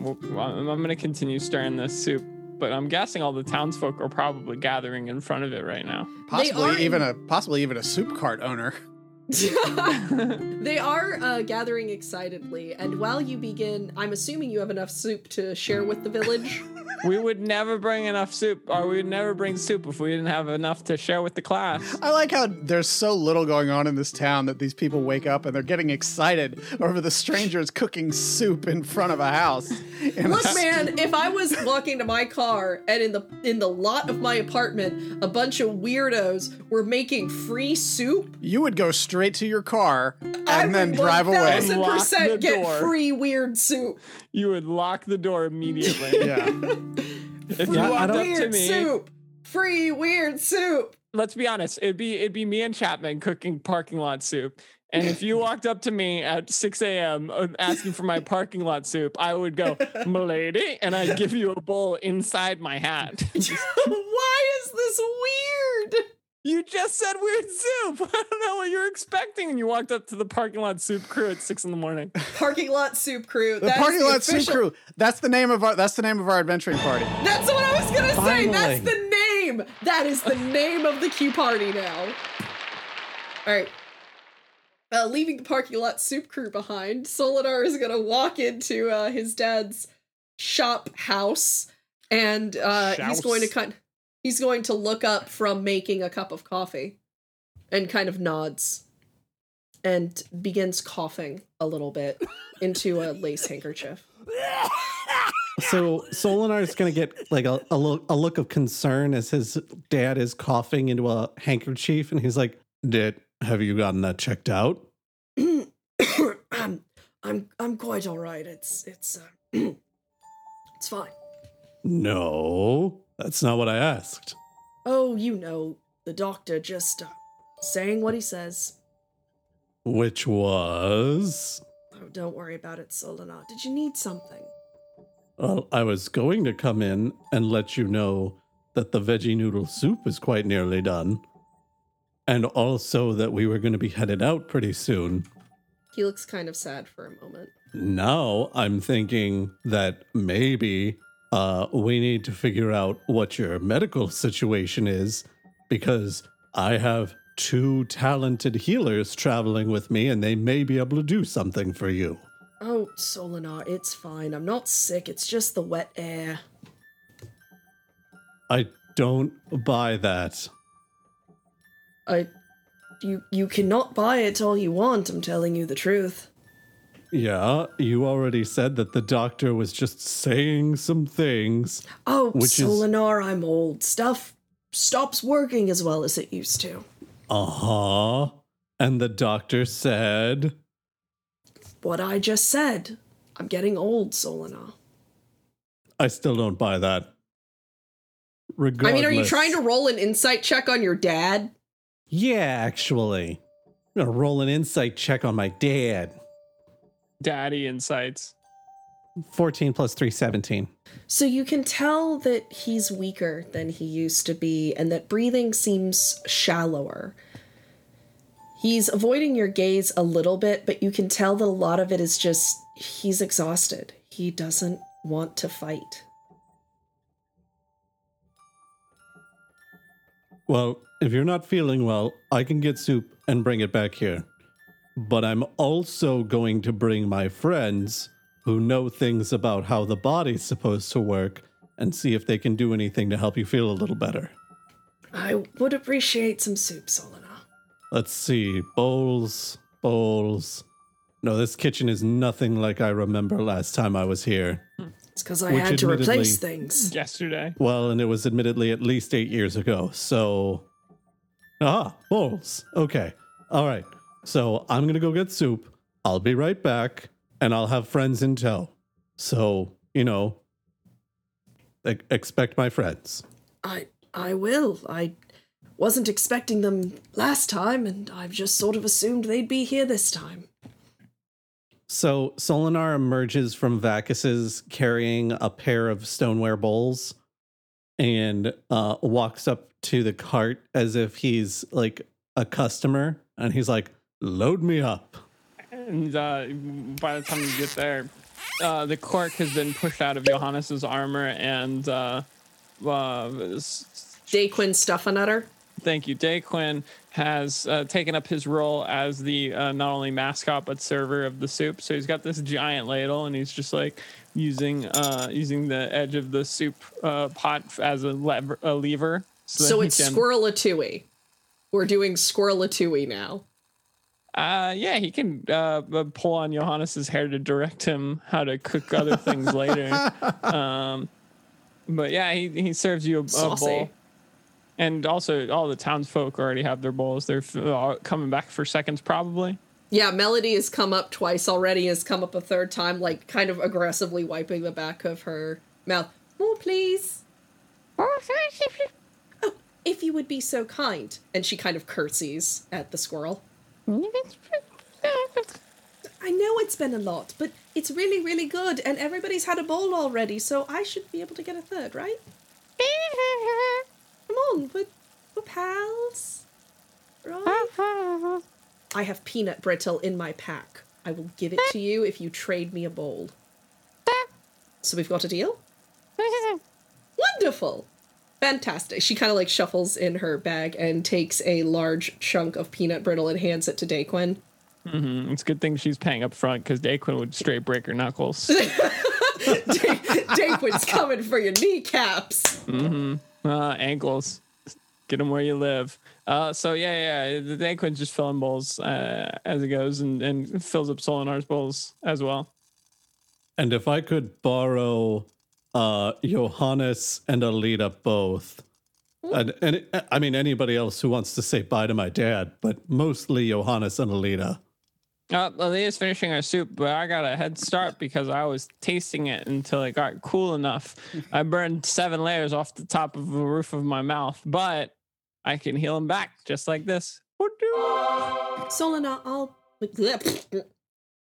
well, I'm I'm gonna continue stirring this soup, but I'm guessing all the townsfolk are probably gathering in front of it right now. Possibly even a possibly even a soup cart owner. they are uh, gathering excitedly, and while you begin, I'm assuming you have enough soup to share with the village. we would never bring enough soup, or we would never bring soup if we didn't have enough to share with the class. I like how there's so little going on in this town that these people wake up and they're getting excited over the strangers cooking soup in front of a house. in a Look, man, if I was walking to my car and in the in the lot of my apartment, a bunch of weirdos were making free soup, You would go straight to your car and I then would drive away. thousand Lock the percent get door. free weird soup. You would lock the door immediately. Yeah. If you Yeah, I walked up to Weird me, soup. Free weird soup. let's be honest, it'd be it'd be me and Chapman cooking parking lot soup. And if you walked up to me at 6 a.m. uh, asking for my parking lot soup, I would go, "Milady," and I'd give you a bowl inside my hat. Why is this weird? You just said weird soup. I don't know what you're expecting when you walked up to the parking lot soup crew at six in the morning. Parking lot soup crew. The That is parking lot soup crew. That's the name of our that's the name of our adventuring party. That's what I was gonna say. That's the name. That is the name of the Q party now. All right. Uh, leaving the parking lot soup crew behind, Solinar is gonna walk into uh, his dad's shop house, and uh, he's going to kind. He's going to look up from making a cup of coffee, and kind of nods, and begins coughing a little bit into a lace handkerchief. So Solinar is going to get like a, a, look, a look of concern as his dad is coughing into a handkerchief, and he's like, "Dad, have you gotten that checked out?" I'm I'm I'm quite all right. It's it's uh, it's fine. No, that's not what I asked. Oh, you know, the doctor just uh, saying what he says. Which was, Oh, don't worry about it, Solana. Did you need something? well, I was going to come in and let you know that the veggie noodle soup is quite nearly done, and also that we were going to be headed out pretty soon. He looks kind of sad for a moment. Now I'm thinking that maybe uh, we need to figure out what your medical situation is because I have two talented healers traveling with me and they may be able to do something for you. Oh, Solinar, it's fine. I'm not sick. It's just the wet air. I don't buy that. I, you you cannot buy it all you want. I'm telling you the truth. Yeah, you already said that the doctor was just saying some things. Oh, Which is- Solinar, I'm old. Stuff stops working as well as it used to. Uh huh. And the doctor said, What I just said. I'm getting old, Solinar. I still don't buy that. Regardless. I mean, are you trying to roll an insight check on your dad? Yeah, actually. I'm gonna roll an insight check on my dad. Daddy insights. 14 plus 3, 17. So you can tell that he's weaker than he used to be and that breathing seems shallower. He's avoiding your gaze a little bit, but you can tell that a lot of it is just he's exhausted. He doesn't want to fight. Well, if you're not feeling well, I can get soup and bring it back here. But I'm also going to bring my friends who know things about how the body's supposed to work and see if they can do anything to help you feel a little better. I would appreciate some soup, Solana. Let's see. Bowls, bowls. No, this kitchen is nothing like I remember last time I was here. It's because I Which had to replace things. Yesterday. Well, and it was admittedly at least eight years ago. So, ah, bowls. Okay. All right. So I'm going to go get soup. I'll be right back and I'll have friends in tow. So, you know, e- expect my friends. I I will. I wasn't expecting them last time, and I've just sort of assumed they'd be here this time. So Solinar emerges from Vacus's carrying a pair of stoneware bowls and uh, walks up to the cart as if he's like a customer. And he's like, load me up. And uh, by the time you get there, uh, the cork has been pushed out of Johannes's armor, and uh, uh, s- Daquin Stuffanutter. Thank you. Daquin has uh, taken up his role as the uh, not only mascot but server of the soup. So he's got this giant ladle, and he's just like using uh, using the edge of the soup uh, pot as a lever. A lever So, that he it's can- Squirrelatui. We're doing Squirrelatui now. Uh, yeah, he can uh, uh, pull on Johannes's hair to direct him how to cook other things later. Um, but yeah, he, he serves you a, a bowl. And also, all the townsfolk already have their bowls. They're f- uh, coming back for seconds, probably. Yeah, Melody has come up twice already, has come up a third time, like kind of aggressively wiping the back of her mouth. More, please. Oh, if you would be so kind. And she kind of curtsies at the squirrel. I know it's been a lot, but it's really, really good, and everybody's had a bowl already, so I should be able to get a third, right? Come on, we're, we're pals. Right? I have peanut brittle in my pack. I will give it to you if you trade me a bowl. So we've got a deal? Wonderful. Fantastic. She kind of like shuffles in her bag and takes a large chunk of peanut brittle and hands it to Daquin. Mm, It's a good thing she's paying up front because Daquin would straight break her knuckles. Daquin's coming for your kneecaps. uh, ankles. Get them where you live. Uh, so yeah, yeah, the Daquin's just filling bowls uh, as it goes, and, and fills up Solinar's bowls as well. And if I could borrow uh Johannes and Alita both. And, and I mean anybody else who wants to say bye to my dad, but mostly Johannes and Alita. Uh, Leah's finishing her soup, but I got a head start because I was tasting it until it got cool enough. I burned seven layers off the top of the roof of my mouth, but I can heal them back just like this. Solana, I'll.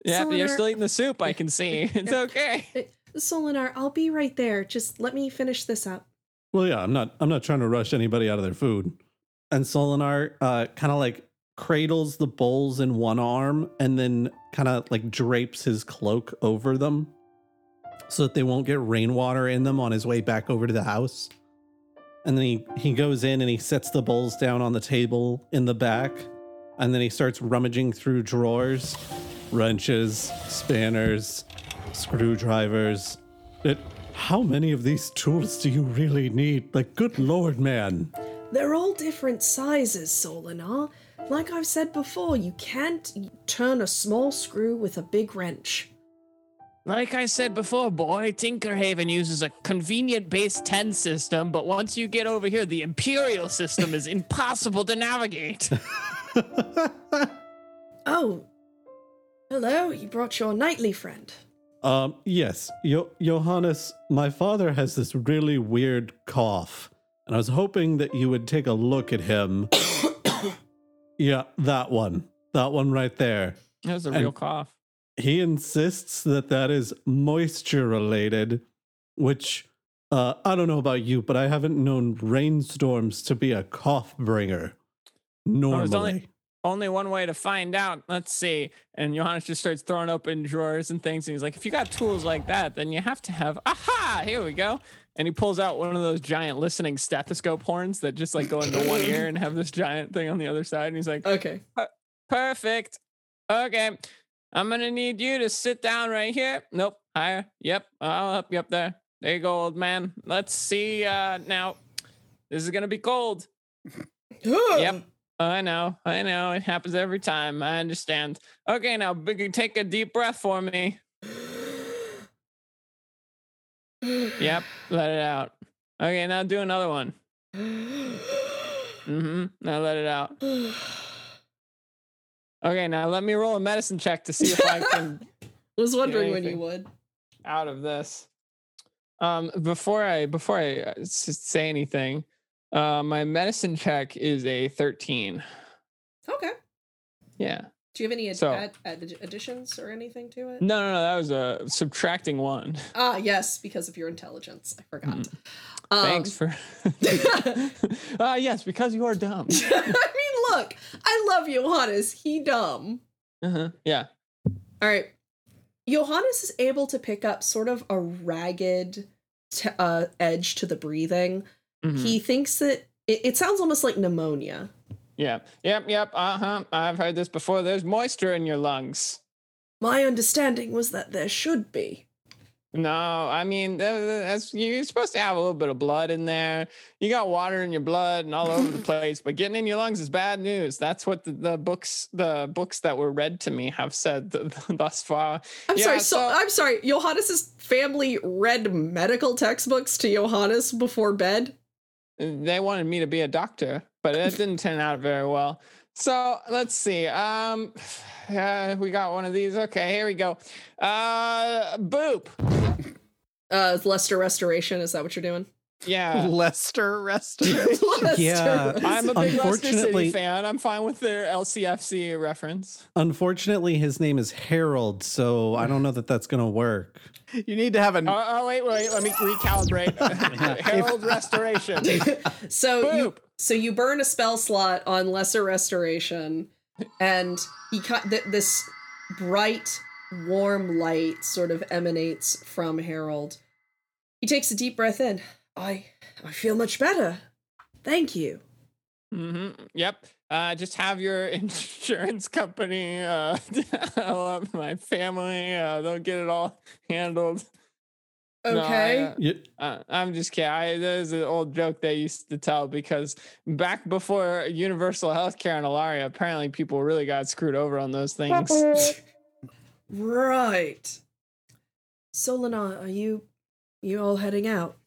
Yeah, you're still eating the soup. I can see. It's okay. Solinar, I'll be right there. Just let me finish this up. Well, yeah, I'm not I'm not trying to rush anybody out of their food. And Solinar uh kind of like cradles the bowls in one arm and then kind of like drapes his cloak over them so that they won't get rainwater in them on his way back over to the house. And then he he goes in and he sets the bowls down on the table in the back and then he starts rummaging through drawers, wrenches, spanners, screwdrivers. It how many of these tools do you really need? Like, good lord, man. They're all different sizes, Solinar. Like I've said before, you can't turn a small screw with a big wrench. Like I said before, boy, Tinkerhaven uses a convenient base 10 system, but once you get over here, the Imperial system is impossible to navigate. Oh, hello, you brought your nightly friend. Um, yes, Yo- Johannes, my father has this really weird cough, and I was hoping that you would take a look at him. yeah, that one. That one right there. That was a And- real cough. He insists that that is moisture related, which uh, I don't know about you, but I haven't known rainstorms to be a cough bringer. Normally. there's only- Only one way to find out. Let's see. And Johannes just starts throwing open drawers and things. And he's like, if you got tools like that, then you have to have, aha, here we go. And he pulls out one of those giant listening stethoscope horns that just like go into one ear and have this giant thing on the other side. And he's like, Okay. Perfect. Okay. I'm gonna need you to sit down right here. Nope. Higher. Yep. I'll help you up there. There you go, old man. Let's see uh now. This is gonna be cold. Yep. I know. I know. It happens every time. I understand. Okay, now big take a deep breath for me. Yep. Let it out. Okay, now do another one. Mm-hmm. Now let it out. Okay, now let me roll a medicine check to see if I can Was wondering when you would. out of this. Um, before I before I uh, say anything, uh, my medicine check is a thirteen. Okay. Yeah. Do you have any ad- So- ad- ad- additions or anything to it? No, no, no. That was a subtracting one. Ah, yes, because of your intelligence. I forgot. Um, Thanks for. uh, yes, because you are dumb. I mean, look, I love Johannes. He dumb. Uh-huh. Yeah. All right. Johannes is able to pick up sort of a ragged t- uh, edge to the breathing. Mhm. He thinks that It, it sounds almost like pneumonia. Yeah. Yep. Yep. Uh huh. I've heard this before. There's moisture in your lungs. My understanding was that there should be. No, I mean that's you're supposed to have a little bit of blood in there. You got water in your blood and all over the place, but getting in your lungs is bad news. That's what the, the books the books that were read to me have said th- thus far. I'm Yeah, sorry. So, so- I'm sorry. Johannes's family read medical textbooks to Johannes before bed. They wanted me to be a doctor, but it didn't turn out very well. So let's see. Um, uh, we got one of these. Okay, here we go. Uh, boop. Uh, Lester Restoration. Is that what you're doing? Yeah. Lester Rest. Lester Yeah. Restoration. I'm a big Leicester City fan. I'm fine with their LCFC reference. Unfortunately, his name is Harold, so I don't know that that's gonna work. You need to have an. Oh, oh wait, wait. Let me recalibrate. Herald Restoration. So you so you burn a spell slot on Lesser Restoration, and he cut th- this bright, warm light sort of emanates from Harold. He takes a deep breath in. I I feel much better. Thank you. Hmm Yep. Uh, just have your insurance company uh, help my family. Uh, they'll get it all handled. No, I, Okay. uh, You, Uh, I'm just kidding. I, there's an old joke they used to tell because back before universal healthcare in Alaria, apparently people really got screwed over on those things. right. So, Solinar, are you you all heading out?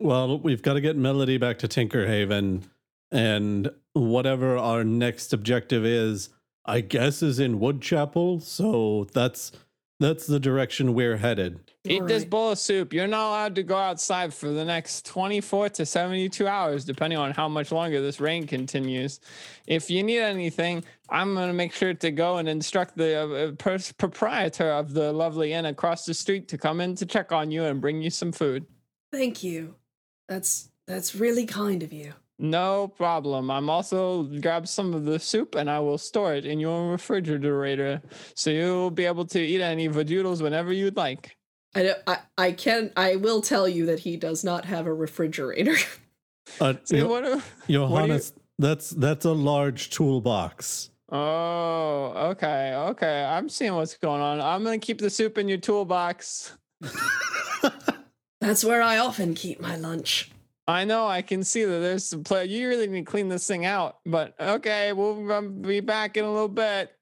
well, we've got to get Melody back to Tinkerhaven, and whatever our next objective is, I guess, is in Woodchapel. So that's that's the direction we're headed. Eat this bowl of soup. You're not allowed to go outside for the next 24 to 72 hours, depending on how much longer this rain continues. If you need anything, I'm going to make sure to go and instruct the uh, uh, pers- proprietor of the lovely inn across the street to come in to check on you and bring you some food. Thank you. That's that's really kind of you. No problem. I'm also grab some of the soup and I will store it in your refrigerator, so you'll be able to eat any vadoodles whenever you'd like. I, don't- I I can I will tell you that he does not have a refrigerator. Uh, See, what do- Johannes, that's that's a large toolbox. Oh, okay, okay. I'm seeing what's going on. I'm gonna keep the soup in your toolbox. That's where I often keep my lunch. I know. I can see that there's some play. You really need to clean this thing out. But okay, we'll um, be back in a little bit.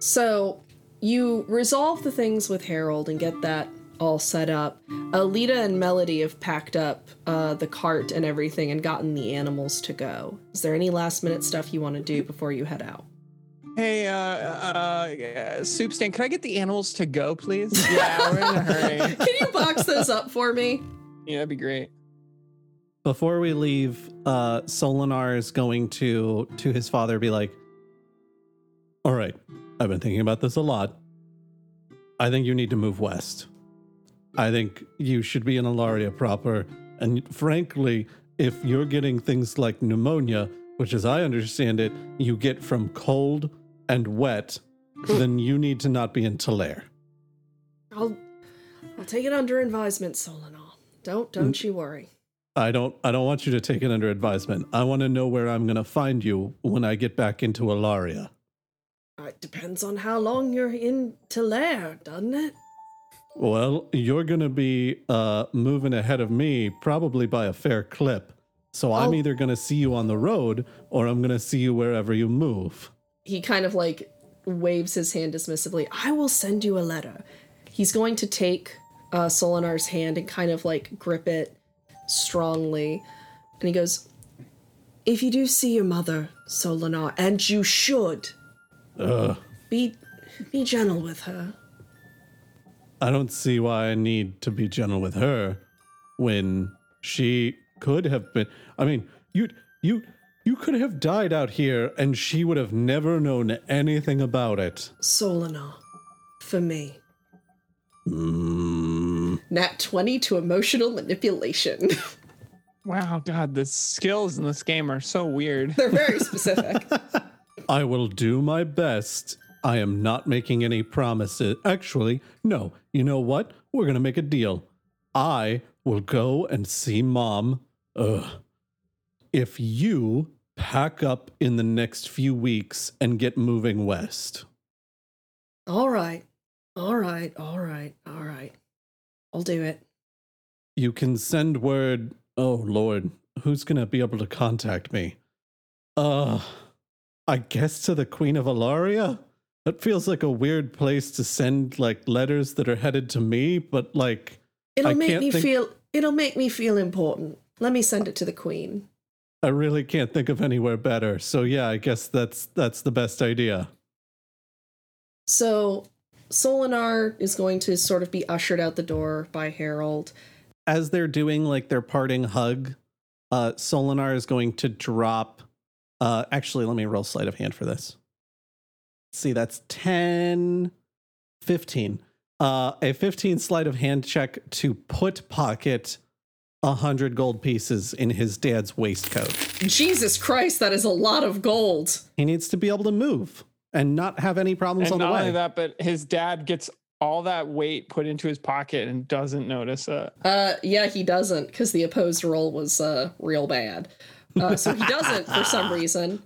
So you resolve the things with Harold and get that all set up. Alita and Melody have packed up uh, the cart and everything and gotten the animals to go. Is there any last minute stuff you want to do before you head out? Hey, uh, uh, uh, soup stand. Could I get the animals to go, please? Yeah, we're in a hurry. Can you box those up for me? Yeah, that'd be great. Before we leave, uh, Solinar is going to to his father be like, "All right, I've been thinking about this a lot. I think you need to move west. I think you should be in Alaria proper. And frankly, if you're getting things like pneumonia, which as I understand it, you get from cold and wet, then you need to not be in Talair. I'll I'll take it under advisement, Solinar. Don't don't you worry. I don't I don't want you to take it under advisement. I want to know where I'm going to find you when I get back into Alaria. Uh, It depends on how long you're in Talair, doesn't it? Well, you're going to be uh, moving ahead of me probably by a fair clip. So I'm Oh. either going to see you on the road or I'm going to see you wherever you move. he kind of like waves his hand dismissively. I will send you a letter. He's going to take uh, Solinar's hand and kind of like grip it strongly. And he goes, If you do see your mother, Solinar, and you should, Ugh. be be gentle with her. I don't see why I need to be gentle with her when she could have been. I mean, you you you could have died out here and she would have never known anything about it. Solinar, for me. Mm. Nat 20 to emotional manipulation. Wow, God, the skills in this game are so weird. They're very specific. I will do my best. I am not making any promises. Actually, no. You know what? We're going to make a deal. I will go and see mom. Ugh. if you pack up in the next few weeks and get moving west. All right. All right. All right. All right. I'll do it. You can send word. Oh, Lord, who's going to be able to contact me? Uh, I guess to the Queen of Alaria? That feels like a weird place to send like letters that are headed to me, but like It'll I make can't me think- feel it'll make me feel important. Let me send it to the queen. I really can't think of anywhere better. So yeah, I guess that's that's the best idea. So Solinar is going to sort of be ushered out the door by Harold. As they're doing like their parting hug, uh Solinar is going to drop uh actually let me roll sleight of hand for this. see, that's 10 15. Uh a 15 sleight of hand check to put pocket a hundred gold pieces in his dad's waistcoat. Jesus Christ, that is a lot of gold. He needs to be able to move and not have any problems And on the way. not way. only that, but his dad gets all that weight put into his pocket and doesn't notice it. Uh, yeah, he doesn't because the opposed roll was uh real bad. Uh, so he doesn't for some reason.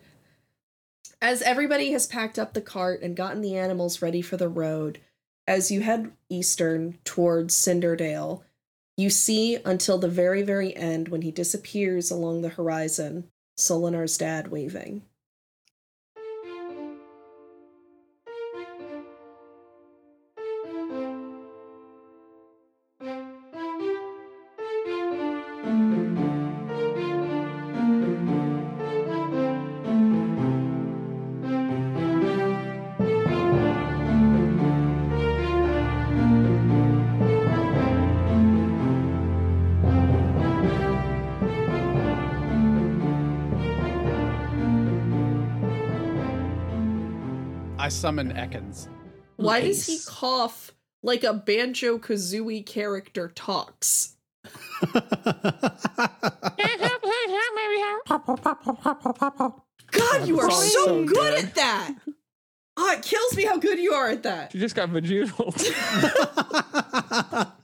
As everybody has packed up the cart and gotten the animals ready for the road, as you head eastern towards Cinderdale, you see until the very, very end when he disappears along the horizon, Solinar's dad waving. Summon Ekans. Why does he cough like a Banjo Kazooie character talks? God, you are so, so good, good. at that. Oh, it kills me how good you are at that. You just got vajoodled.